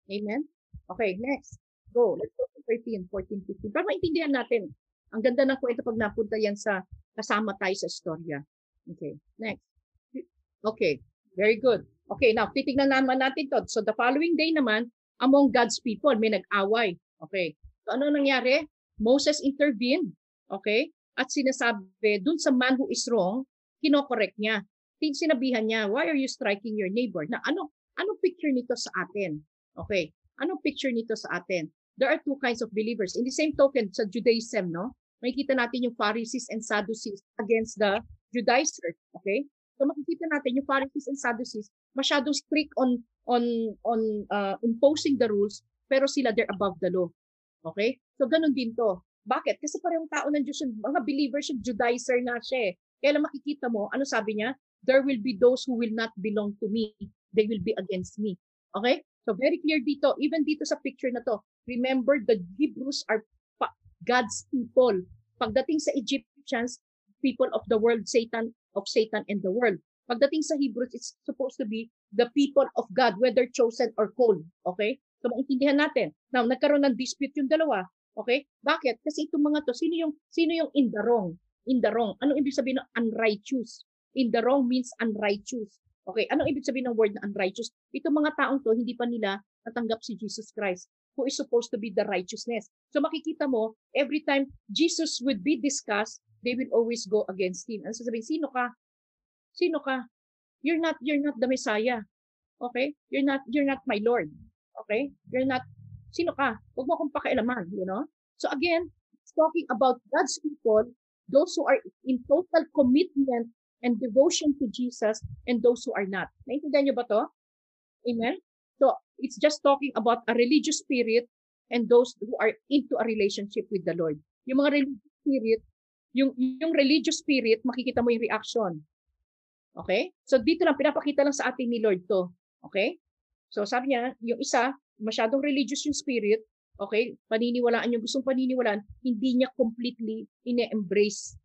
Amen? Okay, next. Go. Let's go to 13, 14, 15. Para maintindihan natin. Ang ganda ng kwento pag napunta yan sa kasama tayo sa istorya. Okay, next. Okay, very good. Okay, now, titignan naman natin to. So, the following day naman, among God's people, may nag-away. Okay. So, ano nangyari? Moses intervened. Okay? At sinasabi, dun sa man who is wrong, kinokorek niya. Sinabihan niya, why are you striking your neighbor? Na ano, anong picture nito sa atin? Okay, anong picture nito sa atin? There are two kinds of believers. In the same token, sa Judaism, no? Makikita natin yung Pharisees and Sadducees against the Judaizers. Okay? So makikita natin yung Pharisees and Sadducees masyadong strict on on on uh, imposing the rules pero sila they're above the law. Okay? So ganun din to. Bakit? Kasi parehong tao ng Diyos, mga believers yung Judaizer nga siya eh. Kaya lang makikita mo, ano sabi niya? There will be those who will not belong to me. They will be against me. Okay? So very clear dito, even dito sa picture na to, remember the Hebrews are God's people. Pagdating sa Egyptians, people of the world, Satan, of Satan and the world. Pagdating sa Hebrews, it's supposed to be the people of God, whether chosen or called. Okay? So maintindihan natin. Now, nagkaroon ng dispute yung dalawa. Okay? Bakit? Kasi itong mga to, sino yung, sino yung in the wrong? in the wrong. Anong ibig sabihin ng unrighteous? In the wrong means unrighteous. Okay, anong ibig sabihin ng word na unrighteous? Itong mga taong to, hindi pa nila natanggap si Jesus Christ, who is supposed to be the righteousness. So makikita mo, every time Jesus would be discussed, they will always go against him. Ano sasabihin, sino ka? Sino ka? You're not, you're not the Messiah. Okay? You're not, you're not my Lord. Okay? You're not, sino ka? Huwag mo akong pakialaman, you know? So again, talking about God's people those who are in total commitment and devotion to Jesus and those who are not. Naintindihan niyo ba to? Amen? So, it's just talking about a religious spirit and those who are into a relationship with the Lord. Yung mga religious spirit, yung, yung religious spirit, makikita mo yung reaction. Okay? So, dito lang, pinapakita lang sa atin ni Lord to. Okay? So, sabi niya, yung isa, masyadong religious yung spirit, okay, paniniwalaan yung gustong paniniwalaan, hindi niya completely ine-embrace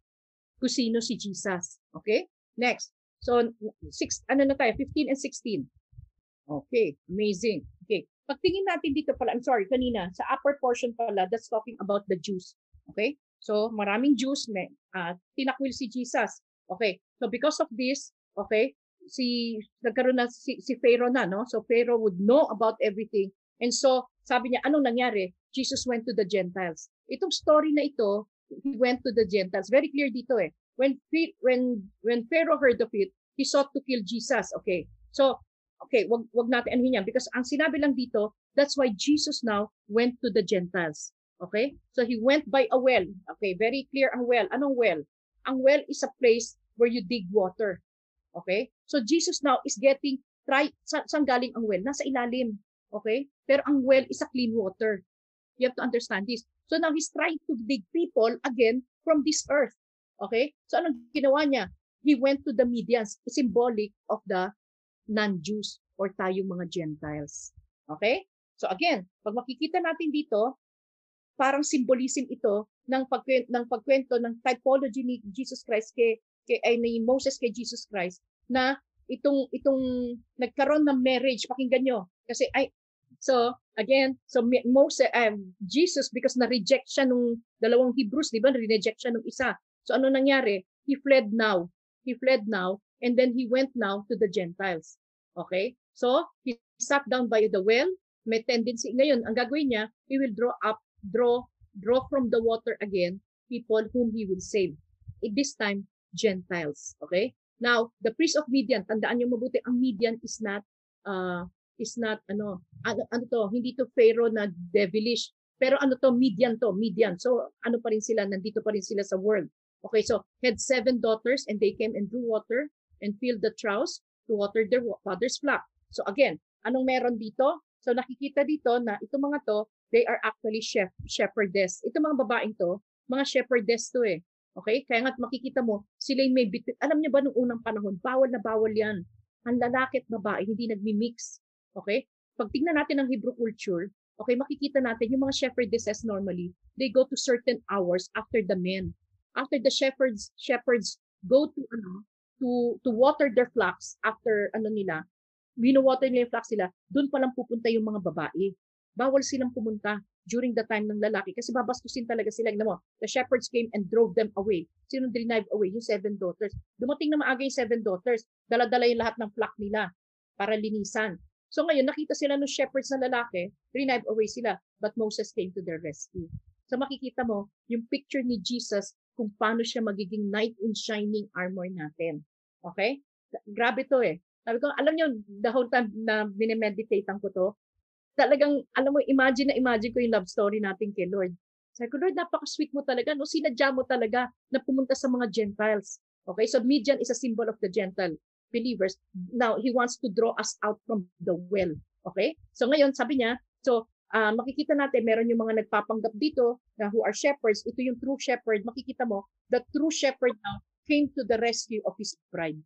kung sino si Jesus. Okay? Next. So, six, ano na tayo? 15 and 16. Okay. Amazing. Okay. Pagtingin natin dito pala, I'm sorry, kanina, sa upper portion pala, that's talking about the Jews. Okay? So, maraming Jews, may, uh, tinakwil si Jesus. Okay. So, because of this, okay, si, nagkaroon na si, si Pharaoh na, no? So, Pharaoh would know about everything. And so, sabi niya, anong nangyari? Jesus went to the Gentiles. Itong story na ito, he went to the Gentiles. Very clear dito eh. When, when, when Pharaoh heard of it, he sought to kill Jesus. Okay. So, okay, wag, wag natin anuhin yan. Because ang sinabi lang dito, that's why Jesus now went to the Gentiles. Okay? So he went by a well. Okay, very clear ang well. Anong well? Ang well is a place where you dig water. Okay? So Jesus now is getting try sa, saan galing ang well? Nasa ilalim. Okay? Pero ang well is a clean water. You have to understand this. So now he's trying to dig people again from this earth. Okay? So anong ginawa niya? He went to the Medians, symbolic of the non-Jews or tayong mga Gentiles. Okay? So again, pag makikita natin dito, parang symbolism ito ng pagkwento ng pagkwento ng typology ni Jesus Christ kay, kay ay ni Moses kay Jesus Christ na itong itong nagkaroon ng marriage pakinggan nyo. Kasi ay so again so Moses um, Jesus because na reject siya nung dalawang Hebrews di ba? Reject siya nung isa. So ano nangyari? He fled now. He fled now and then he went now to the Gentiles. Okay? So he sat down by the well. May tendency ngayon. Ang gagawin niya he will draw up draw draw from the water again people whom he will save. At this time, Gentiles. Okay? Now, the priest of Midian, tandaan niyo mabuti, ang Midian is not, uh, is not, ano, ano, ano to, hindi to Pharaoh na devilish, pero ano to, Midian to, Midian. So, ano pa rin sila, nandito pa rin sila sa world. Okay, so, had seven daughters and they came and drew water and filled the troughs to water their father's flock. So, again, anong meron dito? So, nakikita dito na itong mga to, they are actually chef, shepherdess. Ito mga babaeng to, mga shepherdess to eh. Okay? Kaya nga makikita mo, sila yung may bit- Alam niyo ba nung unang panahon, bawal na bawal yan. Ang lalaki at babae, hindi nagmi-mix. Okay? Pag tingnan natin ang Hebrew culture, okay, makikita natin yung mga shepherdesses normally, they go to certain hours after the men. After the shepherds, shepherds go to ano, to to water their flocks after ano nila, wino-water nila yung flocks nila, doon pa lang pupunta yung mga babae bawal silang pumunta during the time ng lalaki kasi babastusin talaga sila. Mo, the shepherds came and drove them away. Sino drive away? Yung seven daughters. Dumating na maaga yung seven daughters. Dala-dala yung lahat ng flock nila para linisan. So ngayon, nakita sila ng shepherds na lalaki, drive away sila. But Moses came to their rescue. So makikita mo, yung picture ni Jesus kung paano siya magiging knight in shining armor natin. Okay? Grabe to eh. Sabi ko, alam niyo, the whole time na minimeditate ko to, talagang, alam mo, imagine na imagine ko yung love story natin kay Lord. Sabi ko, Lord, napaka-sweet mo talaga. No? Sinadya mo talaga na pumunta sa mga Gentiles. Okay, so Midian is a symbol of the Gentile believers. Now, He wants to draw us out from the well. Okay? So ngayon, sabi niya, so uh, makikita natin, meron yung mga nagpapanggap dito na who are shepherds. Ito yung true shepherd. Makikita mo, the true shepherd now came to the rescue of his bride.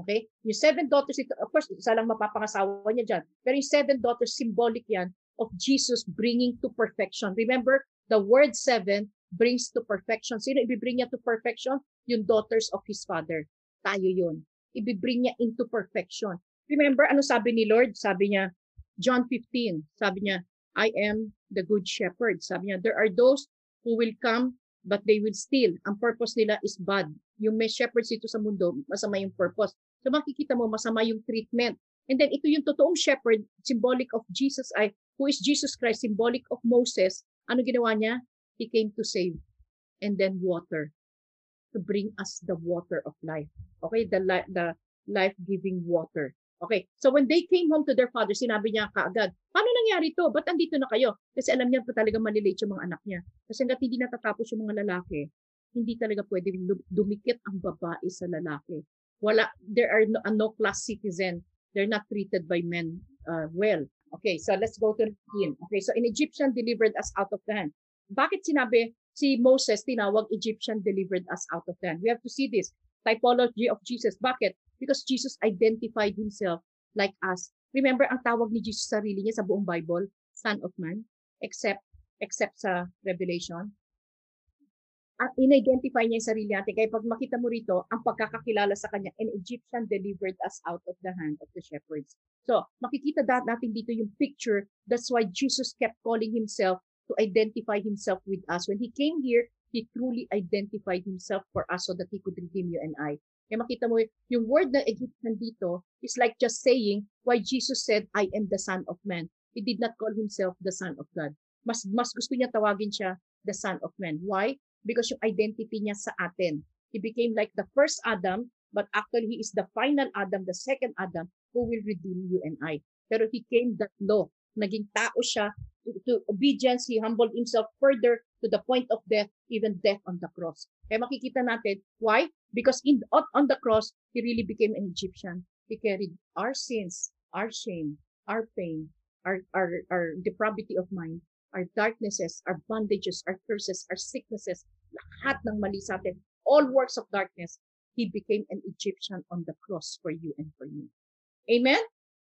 Okay? Yung seven daughters, ito, of course, isa lang mapapangasawa niya dyan. Pero yung seven daughters, symbolic yan of Jesus bringing to perfection. Remember, the word seven brings to perfection. Sino ibibring niya to perfection? Yung daughters of his father. Tayo yun. Ibibring niya into perfection. Remember, ano sabi ni Lord? Sabi niya, John 15, sabi niya, I am the good shepherd. Sabi niya, there are those who will come but they will steal. Ang purpose nila is bad. Yung may shepherds dito sa mundo, masama yung purpose. So makikita mo, masama yung treatment. And then ito yung totoong shepherd, symbolic of Jesus, ay, who is Jesus Christ, symbolic of Moses. Ano ginawa niya? He came to save. And then water. To bring us the water of life. Okay? The, the life-giving water. Okay, so when they came home to their father, sinabi niya kaagad, paano nangyari to? Ba't andito na kayo? Kasi alam niya pa talaga malilate yung mga anak niya. Kasi hanggat hindi natatapos yung mga lalaki, hindi talaga pwede dumikit ang babae sa lalaki. Wala, there are no, uh, no class citizen. They're not treated by men uh, well. Okay, so let's go to 19. Okay, so in Egyptian delivered us out of the hand. Bakit sinabi si Moses tinawag Egyptian delivered us out of the hand? We have to see this typology of Jesus. Bakit? Because Jesus identified himself like us. Remember, ang tawag ni Jesus sa sarili niya sa buong Bible, Son of Man, except, except sa Revelation. Ang in-identify niya yung sarili natin. Kaya pag makita mo rito, ang pagkakakilala sa kanya, an Egyptian delivered us out of the hand of the shepherds. So, makikita natin dito yung picture. That's why Jesus kept calling himself to identify himself with us. When he came here, he truly identified himself for us so that he could redeem you and I. Kaya makita mo, yung word na Egyptian dito is like just saying why Jesus said, I am the Son of Man. He did not call himself the Son of God. Mas, mas gusto niya tawagin siya the Son of Man. Why? Because yung identity niya sa atin. He became like the first Adam, but actually he is the final Adam, the second Adam, who will redeem you and I. Pero he came that law. Naging tao siya, to, to obedience, he humbled himself further to the point of death, even death on the cross. Kaya makikita natin, why? Because in on, the cross, he really became an Egyptian. He carried our sins, our shame, our pain, our, our, our depravity of mind, our darknesses, our bondages, our curses, our sicknesses, lahat ng mali sa atin, all works of darkness, He became an Egyptian on the cross for you and for me. Amen?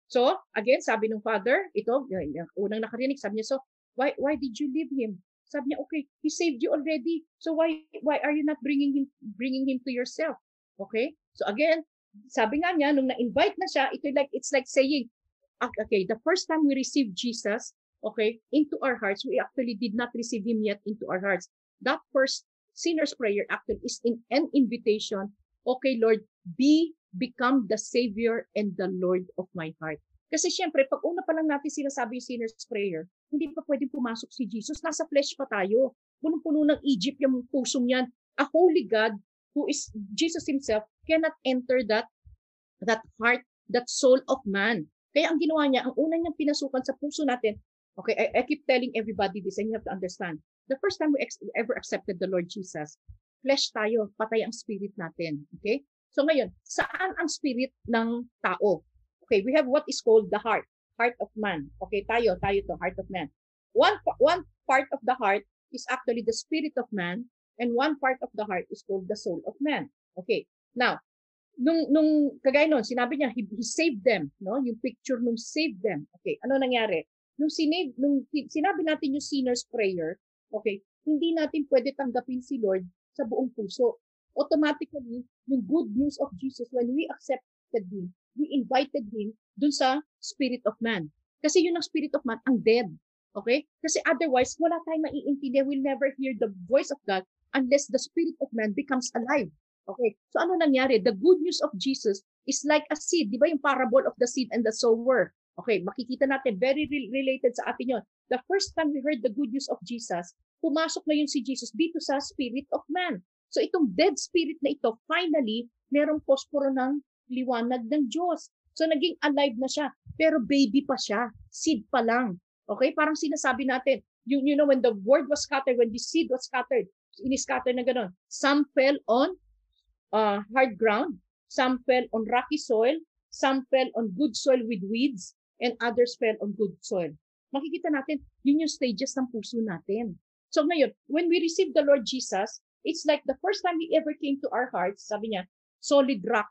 So, again, sabi ng father, ito, unang nakarinig, sabi niya, so, why, why did you leave him? Sabi niya, okay, he saved you already. So why, why are you not bringing him, bringing him to yourself? Okay? So again, sabi nga niya, nung na-invite na siya, ito like, it's like saying, ah, okay, the first time we received Jesus, okay, into our hearts, we actually did not receive him yet into our hearts. That first sinner's prayer actually is in an invitation okay, Lord, be, become the Savior and the Lord of my heart. Kasi syempre, pag una pa lang natin sinasabi yung sinner's prayer, hindi pa pwedeng pumasok si Jesus. Nasa flesh pa tayo. Punong-puno ng Egypt yung pusong yan. A holy God who is Jesus himself cannot enter that that heart, that soul of man. Kaya ang ginawa niya, ang una niyang pinasukan sa puso natin, okay, I, I keep telling everybody this and you have to understand. The first time we ex- ever accepted the Lord Jesus, flesh tayo, patay ang spirit natin. Okay? So ngayon, saan ang spirit ng tao? Okay, we have what is called the heart, heart of man. Okay, tayo, tayo to, heart of man. One, one part of the heart is actually the spirit of man, and one part of the heart is called the soul of man. Okay, now, nung, nung kagaya nun, sinabi niya, he, he saved them, no? Yung picture nung saved them. Okay, ano nangyari? Nung, sinave, nung sinabi natin yung sinner's prayer, okay, hindi natin pwede tanggapin si Lord sa buong puso. Automatically, yung good news of Jesus, when we accepted Him, we invited Him dun sa spirit of man. Kasi yun ang spirit of man, ang dead. Okay? Kasi otherwise, wala tayong maiintindihan. We'll never hear the voice of God unless the spirit of man becomes alive. Okay? So ano nangyari? The good news of Jesus is like a seed. Di ba yung parable of the seed and the sower? Okay, makikita natin, very re- related sa atin yon. The first time we heard the good news of Jesus, pumasok na yun si Jesus dito sa spirit of man. So itong dead spirit na ito, finally, merong posporo ng liwanag ng Diyos. So naging alive na siya. Pero baby pa siya. Seed pa lang. Okay? Parang sinasabi natin, you, you know, when the word was scattered, when the seed was scattered, ini-scatter na gano'n. Some fell on uh, hard ground, some fell on rocky soil, some fell on good soil with weeds, and others fell on good soil. Makikita natin, yun yung stages ng puso natin. So ngayon, when we receive the Lord Jesus, it's like the first time He ever came to our hearts, sabi niya, solid rock.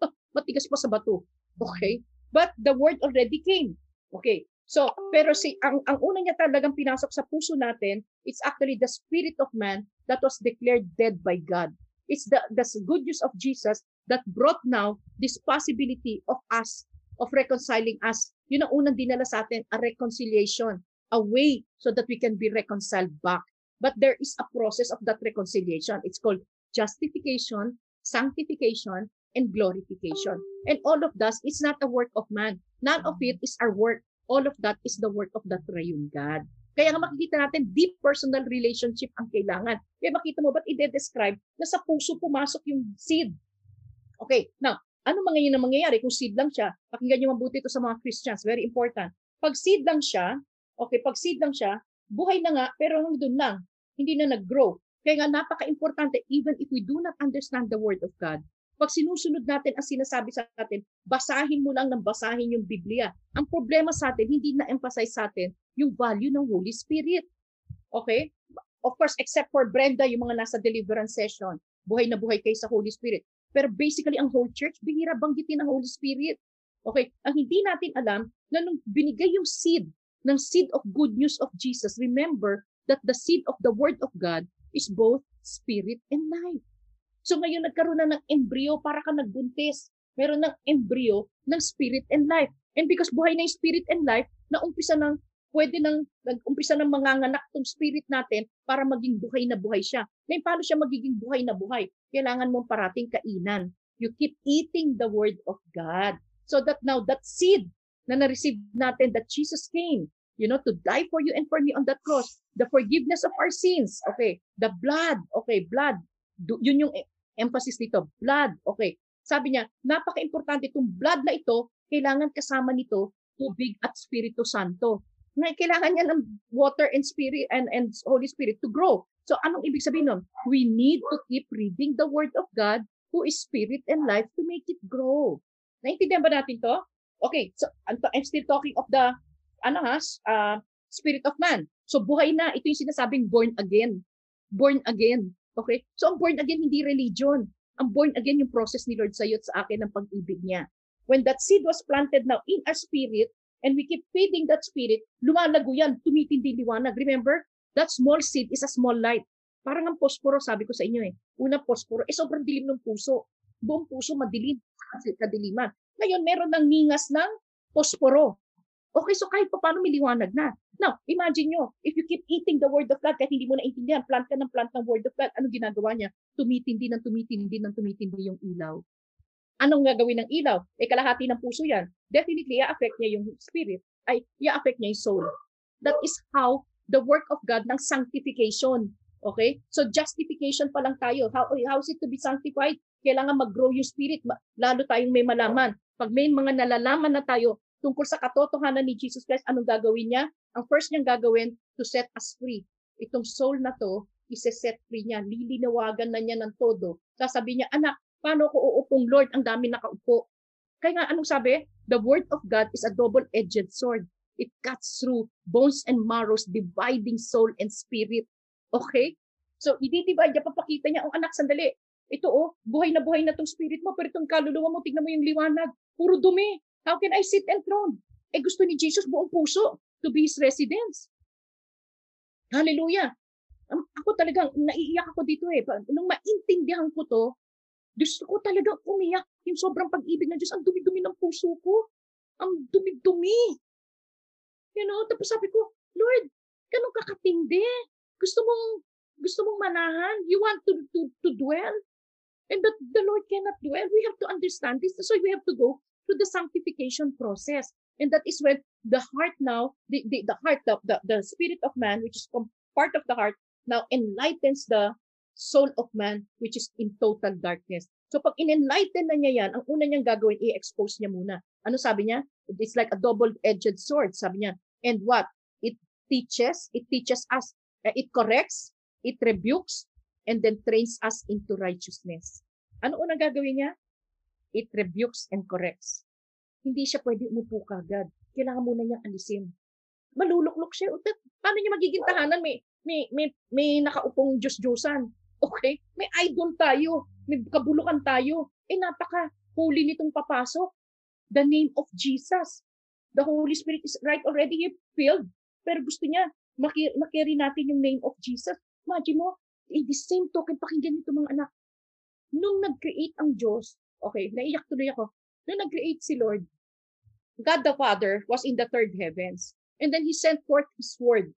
Matigas pa sa bato. Okay? But the word already came. Okay. So, pero si ang ang una niya talagang pinasok sa puso natin, it's actually the spirit of man that was declared dead by God. It's the the good news of Jesus that brought now this possibility of us of reconciling us. Yun ang unang dinala sa atin, a reconciliation a way so that we can be reconciled back. But there is a process of that reconciliation. It's called justification, sanctification, and glorification. And all of that is not a work of man. None of it is our work. All of that is the work of the triune God. Kaya nga makikita natin, deep personal relationship ang kailangan. Kaya makita mo, ba't i-describe na sa puso pumasok yung seed? Okay, now, ano mga yun ang mangyayari kung seed lang siya? Pakinggan nyo mabuti ito sa mga Christians. Very important. Pag seed lang siya, Okay, pag seed lang siya, buhay na nga, pero nandun lang. Hindi na nag-grow. Kaya nga napaka-importante, even if we do not understand the Word of God, pag sinusunod natin ang sinasabi sa atin, basahin mo lang ng basahin yung Biblia. Ang problema sa atin, hindi na-emphasize sa atin yung value ng Holy Spirit. Okay? Of course, except for Brenda, yung mga nasa deliverance session, buhay na buhay kayo sa Holy Spirit. Pero basically, ang whole church, bihira banggitin ang Holy Spirit. Okay? Ang hindi natin alam, na nung binigay yung seed ng seed of good news of Jesus, remember that the seed of the Word of God is both spirit and life. So ngayon nagkaroon na ng embryo para ka nagbuntis. Meron ng embryo ng spirit and life. And because buhay na yung spirit and life, na umpisa ng pwede nang nag-umpisa ng manganganak tong spirit natin para maging buhay na buhay siya. Ngayon, paano siya magiging buhay na buhay? Kailangan mong parating kainan. You keep eating the word of God. So that now, that seed na na-receive natin that Jesus came, you know, to die for you and for me on that cross. The forgiveness of our sins. Okay. The blood. Okay, blood. Yun yung emphasis dito. Blood. Okay. Sabi niya, napaka-importante itong blood na ito, kailangan kasama nito tubig at Espiritu Santo. May kailangan niya ng water and spirit and, and Holy Spirit to grow. So anong ibig sabihin nun? We need to keep reading the Word of God who is spirit and life to make it grow. Naintindihan ba natin to? Okay, so I'm still talking of the ano ha, uh, spirit of man. So buhay na, ito yung sinasabing born again. Born again. Okay? So ang born again hindi religion. Ang born again yung process ni Lord sa iyo sa akin ng pag-ibig niya. When that seed was planted now in our spirit, and we keep feeding that spirit, lumalago yan, tumitindi liwanag. Remember, that small seed is a small light. Parang ang posporo, sabi ko sa inyo eh. Una posporo, eh sobrang dilim ng puso. Buong puso madilim, kasi kadiliman. Ngayon, meron ng ningas ng posporo. Okay, so kahit pa paano may na. Now, imagine nyo, if you keep eating the word of God, kahit hindi mo naintindihan, plant ka ng plant ng word of God, anong ginagawa niya? Tumitindi ng tumitindi ng tumitindi yung ilaw. Anong gagawin ng ilaw? Eh, kalahati ng puso yan. Definitely, i-affect niya yung spirit. Ay, i-affect niya yung soul. That is how the work of God ng sanctification. Okay? So, justification pa lang tayo. How, how is it to be sanctified? Kailangan mag-grow yung spirit. Lalo tayong may malaman. Pag may mga nalalaman na tayo tungkol sa katotohanan ni Jesus Christ, anong gagawin niya? Ang first niyang gagawin, to set us free. Itong soul na to, ise-set free niya. Lilinawagan na niya ng todo. Sasabihin niya, anak, Paano ko uupong Lord? Ang dami nakaupo. Kaya nga, anong sabi? The word of God is a double-edged sword. It cuts through bones and marrows, dividing soul and spirit. Okay? So, i-divide niya, papakita niya, oh, anak, sandali. Ito oh, buhay na buhay na tong spirit mo, pero itong kaluluwa mo, tignan mo yung liwanag. Puro dumi. How can I sit enthroned? Eh gusto ni Jesus buong puso to be his residence. Hallelujah. Um, ako talagang naiiyak ako dito eh. Nung maintindihan ko to, gusto ko talaga umiyak. Yung sobrang pag-ibig ng Diyos, ang dumi-dumi ng puso ko. Ang dumi-dumi. You know, tapos sabi ko, Lord, ganun kakatindi. Gusto mong, gusto mong manahan. You want to, to, to dwell. And that the Lord cannot dwell. We have to understand this. So we have to go through the sanctification process. And that is when the heart now, the, the, the heart, the, the, the spirit of man, which is part of the heart, now enlightens the soul of man which is in total darkness. So pag in-enlighten na niya yan, ang una niyang gagawin, i-expose niya muna. Ano sabi niya? It's like a double-edged sword, sabi niya. And what? It teaches, it teaches us, uh, it corrects, it rebukes, and then trains us into righteousness. Ano unang gagawin niya? It rebukes and corrects. Hindi siya pwede umupo kagad. Kailangan muna niya alisin. Maluluklok siya. Paano niya magiging tahanan? May, may, may, may nakaupong Diyos-Diyosan. Okay? May idol tayo. May kabulukan tayo. Eh, napaka holy nitong papasok. The name of Jesus. The Holy Spirit is right already filled. Pero gusto niya, makiri natin yung name of Jesus. Imagine mo, in the same token, pakinggan nito mga anak. Nung nag-create ang Diyos, okay, naiyak tuloy ako. Nung nag-create si Lord, God the Father was in the third heavens. And then He sent forth His word.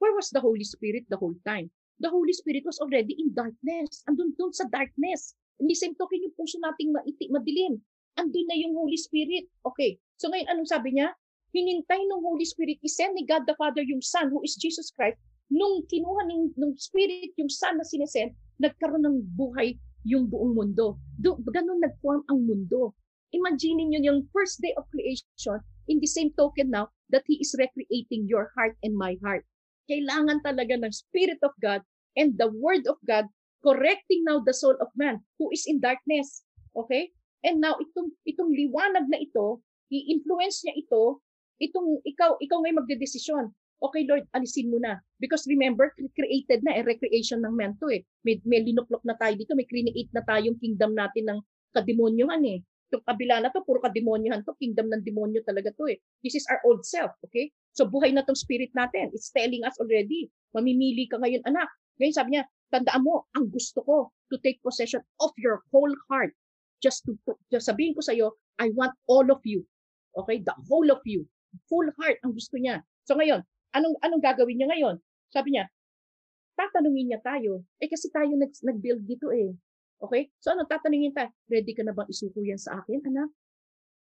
Where was the Holy Spirit the whole time? the Holy Spirit was already in darkness. Andun doon sa darkness. Hindi same token yung puso nating maiti, madilim. Andun na yung Holy Spirit. Okay. So ngayon, anong sabi niya? Hinintay ng Holy Spirit, isend ni God the Father yung Son, who is Jesus Christ. Nung kinuha ng, ng Spirit yung Son na sinesend, nagkaroon ng buhay yung buong mundo. Do, ganun nag-form ang mundo. Imagine niyo yung first day of creation, in the same token now, that He is recreating your heart and my heart kailangan talaga ng Spirit of God and the Word of God correcting now the soul of man who is in darkness. Okay? And now, itong, itong liwanag na ito, i-influence niya ito, itong ikaw, ikaw ngay magdedesisyon. Okay, Lord, alisin mo na. Because remember, created na, eh, recreation ng man to eh. May, may linuklok na tayo dito, may create na tayong kingdom natin ng kademonyohan eh. Itong kabila na to, puro kademonyohan to, kingdom ng demonyo talaga to eh. This is our old self, okay? So buhay na tong spirit natin. It's telling us already. Mamimili ka ngayon, anak. Ngayon sabi niya, tandaan mo, ang gusto ko to take possession of your whole heart. Just to, just sabihin ko sa iyo, I want all of you. Okay? The whole of you. Full heart ang gusto niya. So ngayon, anong anong gagawin niya ngayon? Sabi niya, tatanungin niya tayo. Eh kasi tayo nag, nag-build dito eh. Okay? So ano tatanungin tayo? Ready ka na bang isuko yan sa akin, anak?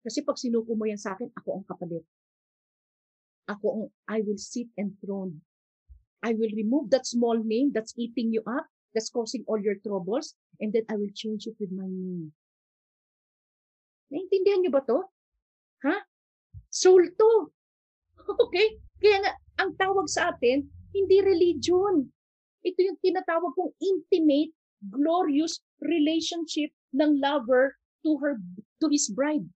Kasi pag sinuko mo yan sa akin, ako ang kapalit. Ako ang, I will sit enthroned. I will remove that small name that's eating you up, that's causing all your troubles, and then I will change it with my name. Naintindihan niyo ba to? Ha? Soul to. Okay? Kaya nga, ang tawag sa atin, hindi religion. Ito yung tinatawag kong intimate, glorious relationship ng lover to her to his bride.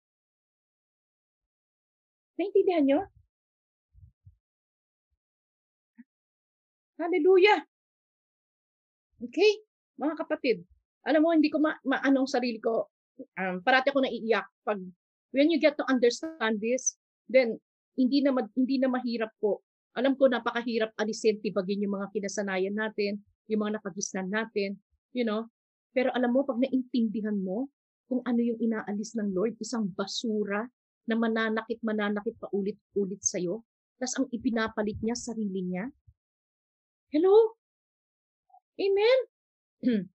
Naintindihan nyo? Hallelujah! Okay? Mga kapatid, alam mo, hindi ko ma, maanong sarili ko, um, parati ako naiiyak pag, when you get to understand this, then, hindi na, hindi na mahirap po. Alam ko, napakahirap alisin, tibagin yung mga kinasanayan natin, yung mga nakagisnan natin, you know, pero alam mo, pag naintindihan mo kung ano yung inaalis ng Lord, isang basura na mananakit, mananakit pa ulit-ulit sa'yo, tapos ang ipinapalit niya, sarili niya. Hello? Amen?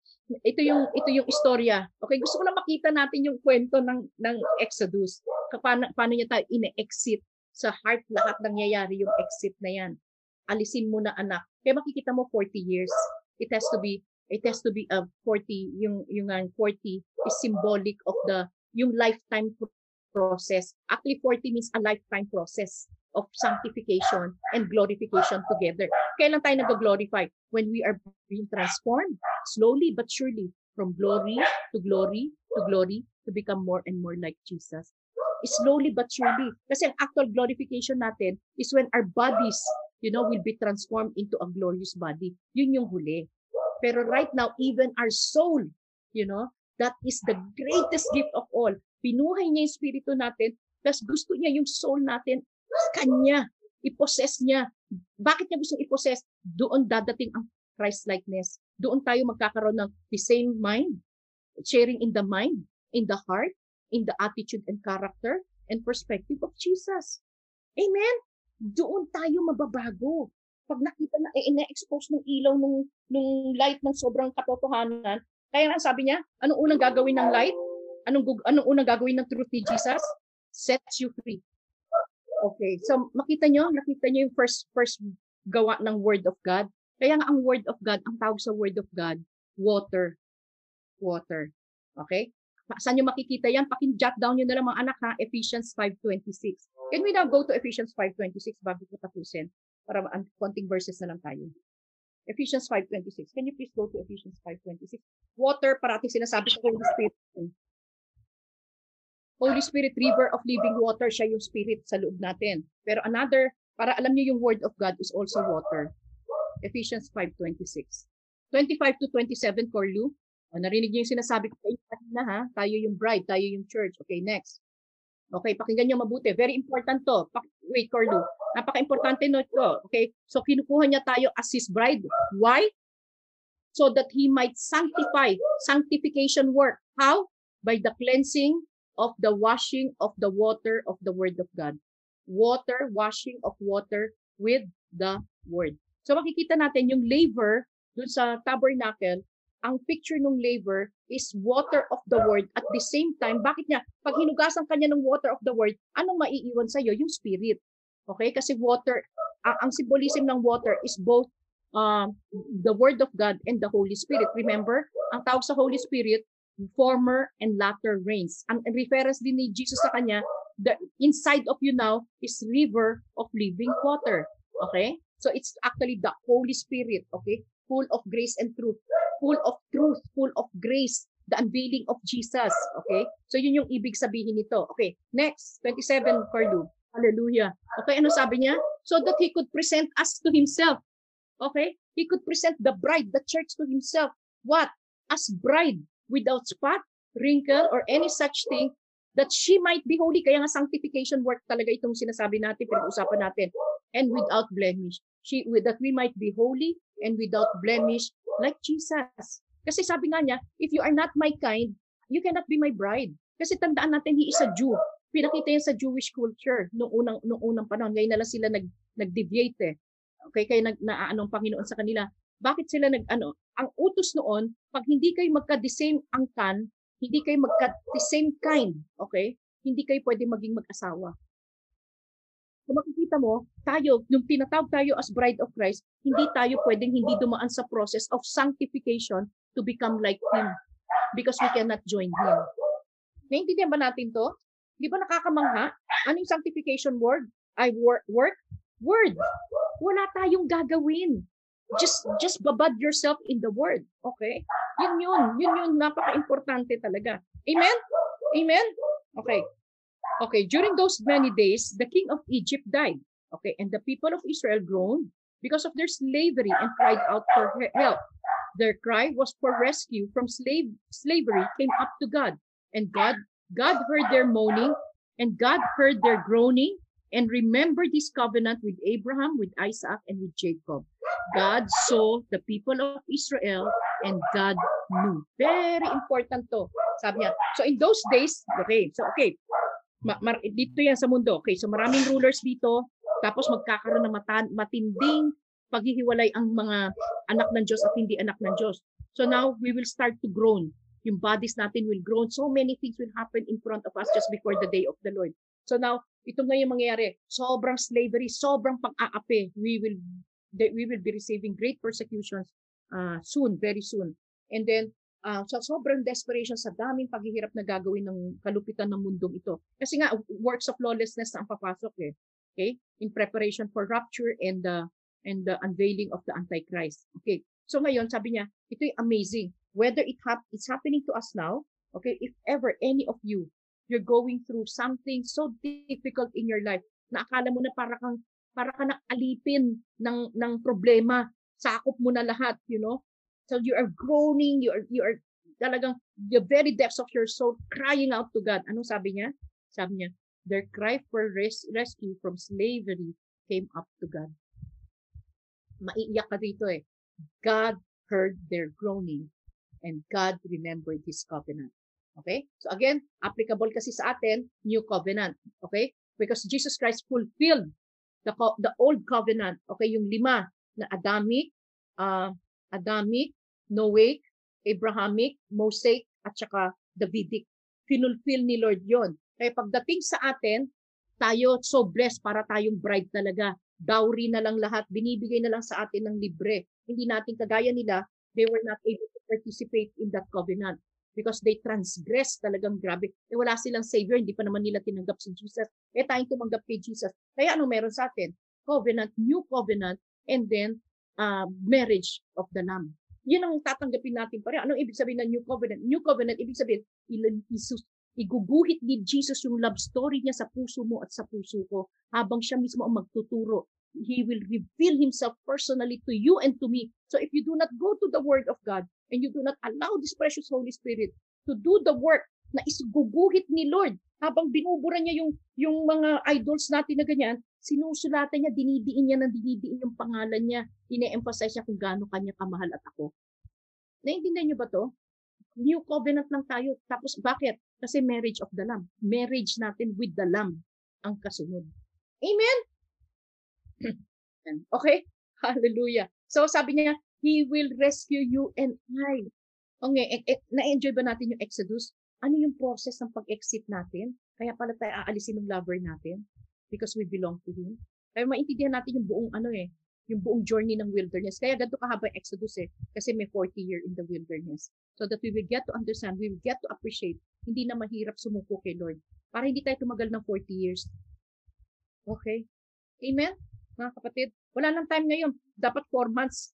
ito yung ito yung istorya. Okay, gusto ko lang makita natin yung kwento ng ng Exodus. Paano, paano niya tayo ine-exit sa heart lahat nangyayari yung exit na yan. Alisin mo na anak. Kaya makikita mo 40 years. It has to be it has to be a 40 yung yung 40 is symbolic of the yung lifetime process. Actually 40 means a lifetime process of sanctification and glorification together. Kailan tayo nag-glorify? When we are being transformed, slowly but surely, from glory to glory to glory to become more and more like Jesus. Slowly but surely. Kasi ang actual glorification natin is when our bodies, you know, will be transformed into a glorious body. Yun yung huli. Pero right now, even our soul, you know, that is the greatest gift of all. Pinuhay niya yung spirito natin, plus gusto niya yung soul natin kanya, i-possess niya. Bakit niya gusto i-possess? Doon dadating ang Christ-likeness. Doon tayo magkakaroon ng the same mind, sharing in the mind, in the heart, in the attitude and character and perspective of Jesus. Amen? Doon tayo mababago. Pag nakita na, eh, ina-expose ng ilaw nung, nung light ng sobrang katotohanan, kaya lang sabi niya, anong unang gagawin ng light? Anong, anong unang gagawin ng truth ni Jesus? Sets you free. Okay. So makita nyo, nakita nyo yung first first gawa ng Word of God. Kaya nga ang Word of God, ang tawag sa Word of God, water. Water. Okay? Saan nyo makikita yan? Pakin-jot down nyo na lang mga anak ha, Ephesians 5.26. Can we now go to Ephesians 5.26 bago ko tapusin? Para konting verses na lang tayo. Ephesians 5.26. Can you please go to Ephesians 5.26? Water, parati sinasabi sa Holy Spirit. Holy Spirit, river of living water, siya yung spirit sa loob natin. Pero another, para alam niyo yung word of God is also water. Ephesians 5.26. 25 to 27, Corlu. O, narinig niyo yung sinasabi ko kayo kanina ha. Tayo yung bride, tayo yung church. Okay, next. Okay, pakinggan niyo mabuti. Very important to. Wait, Corlu. Napaka-importante no to. Okay, so kinukuha niya tayo as his bride. Why? So that he might sanctify, sanctification work. How? By the cleansing of the washing of the water of the word of God. Water, washing of water with the word. So makikita natin yung laver dun sa tabernacle, ang picture ng laver is water of the word at the same time, bakit niya? Pag hinugasan kanya ng water of the word, anong maiiwan sa iyo? Yung spirit. Okay? Kasi water, ang, ang symbolism ng water is both um, the word of God and the Holy Spirit. Remember, ang tawag sa Holy Spirit, former and latter rains. Ang reference din ni Jesus sa kanya, the inside of you now is river of living water. Okay? So it's actually the Holy Spirit, okay? Full of grace and truth. Full of truth, full of grace, the unveiling of Jesus, okay? So yun yung ibig sabihin nito. Okay, next, 27, Carlu. Hallelujah. Okay, ano sabi niya? So that he could present us to himself. Okay? He could present the bride, the church to himself. What? As bride without spot, wrinkle, or any such thing, that she might be holy. Kaya nga sanctification work talaga itong sinasabi natin, pinag-usapan natin. And without blemish. She, that we might be holy and without blemish like Jesus. Kasi sabi nga niya, if you are not my kind, you cannot be my bride. Kasi tandaan natin, he is a Jew. Pinakita yan sa Jewish culture noong unang, noong unang panahon. Ngayon na lang sila nag, nag-deviate eh. Okay, kaya nag, naaanong Panginoon sa kanila. Bakit sila nag ano? Ang utos noon, pag hindi kayo magka the same angkan, hindi kayo magka the same kind, okay? Hindi kayo pwede maging mag-asawa. Kung makikita mo, tayo, nung tinatawag tayo as bride of Christ, hindi tayo pwedeng hindi dumaan sa process of sanctification to become like Him because we cannot join Him. Naintindihan ba natin to? Di ba nakakamangha? Anong sanctification word? I work, work, word. Wala tayong gagawin. Just, just babad yourself in the word. Okay? Yun yun. Yun yun. Napaka-importante talaga. Amen? Amen? Okay. Okay. During those many days, the king of Egypt died. Okay. And the people of Israel groaned because of their slavery and cried out for help. Their cry was for rescue from slave slavery came up to God. And God God heard their moaning and God heard their groaning and remembered his covenant with Abraham, with Isaac, and with Jacob. God saw the people of Israel and God knew. Very important to. Sabi niya. So in those days, okay, so okay, ma- ma- dito yan sa mundo. Okay, so maraming rulers dito, tapos magkakaroon ng mata- matinding paghihiwalay ang mga anak ng Diyos at hindi anak ng Diyos. So now we will start to groan. Yung bodies natin will groan. So many things will happen in front of us just before the day of the Lord. So now, ito na yung mangyayari. Sobrang slavery, sobrang pang-aapi. We will we will be receiving great persecutions uh, soon, very soon. And then, uh, so sobrang desperation sa daming paghihirap na gagawin ng kalupitan ng mundong ito. Kasi nga, works of lawlessness na ang papasok eh. Okay? In preparation for rapture and the and the unveiling of the Antichrist. Okay. So ngayon, sabi niya, ito yung amazing. Whether it hap it's happening to us now, okay, if ever any of you, you're going through something so difficult in your life, na akala mo na para kang, para ka alipin ng, ng problema, sakop mo na lahat, you know? So you are groaning, you are, you are talagang the very depths of your soul crying out to God. Anong sabi niya? Sabi niya, their cry for res- rescue from slavery came up to God. Maiiyak ka dito eh. God heard their groaning and God remembered His covenant. Okay? So again, applicable kasi sa atin, new covenant. Okay? Because Jesus Christ fulfilled the, the old covenant. Okay? Yung lima na Adamic, uh, Adamic, Noahic, Abrahamic, Mosaic, at saka Davidic. Finulfill ni Lord yon. Kaya pagdating sa atin, tayo so blessed para tayong bride talaga. Dowry na lang lahat, binibigay na lang sa atin ng libre. Hindi natin kagaya nila, they were not able to participate in that covenant because they transgress talagang grabe. Eh wala silang savior, hindi pa naman nila tinanggap si Jesus. Eh tayong tumanggap kay Jesus. Kaya ano meron sa atin? Covenant, new covenant, and then uh, marriage of the Lamb. Yun ang tatanggapin natin pare. Anong ibig sabihin ng new covenant? New covenant, ibig sabihin, isus, iguguhit ni Jesus yung love story niya sa puso mo at sa puso ko habang siya mismo ang magtuturo He will reveal himself personally to you and to me. So if you do not go to the word of God and you do not allow this precious Holy Spirit to do the work na isuguguhit ni Lord habang binubura niya yung, yung mga idols natin na ganyan, sinusulatan niya, dinidiin niya ng dinidiin yung pangalan niya, ine-emphasize niya kung gaano kanya kamahal at ako. Naintindihan niyo ba to? New covenant lang tayo. Tapos bakit? Kasi marriage of the Lamb. Marriage natin with the Lamb ang kasunod. Amen? Okay? Hallelujah. So sabi niya, He will rescue you and I. Okay, e- e- na-enjoy ba natin yung Exodus? Ano yung process ng pag-exit natin? Kaya pala tayo aalisin ng lover natin because we belong to Him. Kaya maintindihan natin yung buong ano eh, yung buong journey ng wilderness. Kaya ganito kahaba yung Exodus eh, kasi may 40 year in the wilderness. So that we will get to understand, we will get to appreciate, hindi na mahirap sumuko kay Lord. Para hindi tayo tumagal ng 40 years. Okay? Amen? mga kapatid. Wala nang time ngayon. Dapat four months.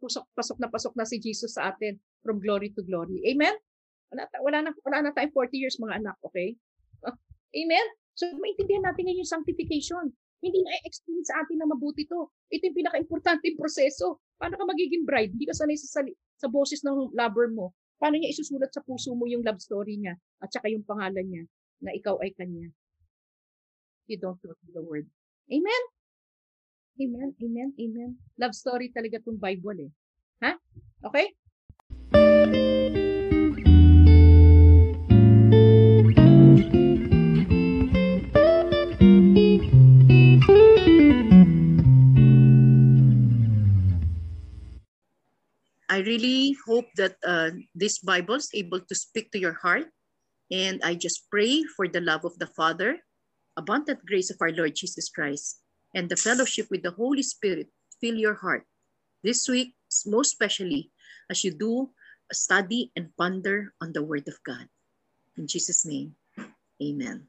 Pusok, pasok na pasok na si Jesus sa atin from glory to glory. Amen? Wala, wala, na, wala na time 40 years mga anak, okay? Amen? So, maintindihan natin ngayon yung sanctification. Hindi na-explain sa atin na mabuti to. Ito yung pinaka-importanting proseso. Paano ka magiging bride? Hindi ka sanay sa, sa boses ng lover mo. Paano niya isusulat sa puso mo yung love story niya at saka yung pangalan niya na ikaw ay kanya. You don't know the word. Amen? Amen, amen, amen. Love story talaga tong Bible eh. Ha? Okay? Really hope that uh, this Bible is able to speak to your heart. And I just pray for the love of the Father, abundant grace of our Lord Jesus Christ, and the fellowship with the Holy Spirit fill your heart this week, most especially as you do study and ponder on the Word of God. In Jesus' name, amen.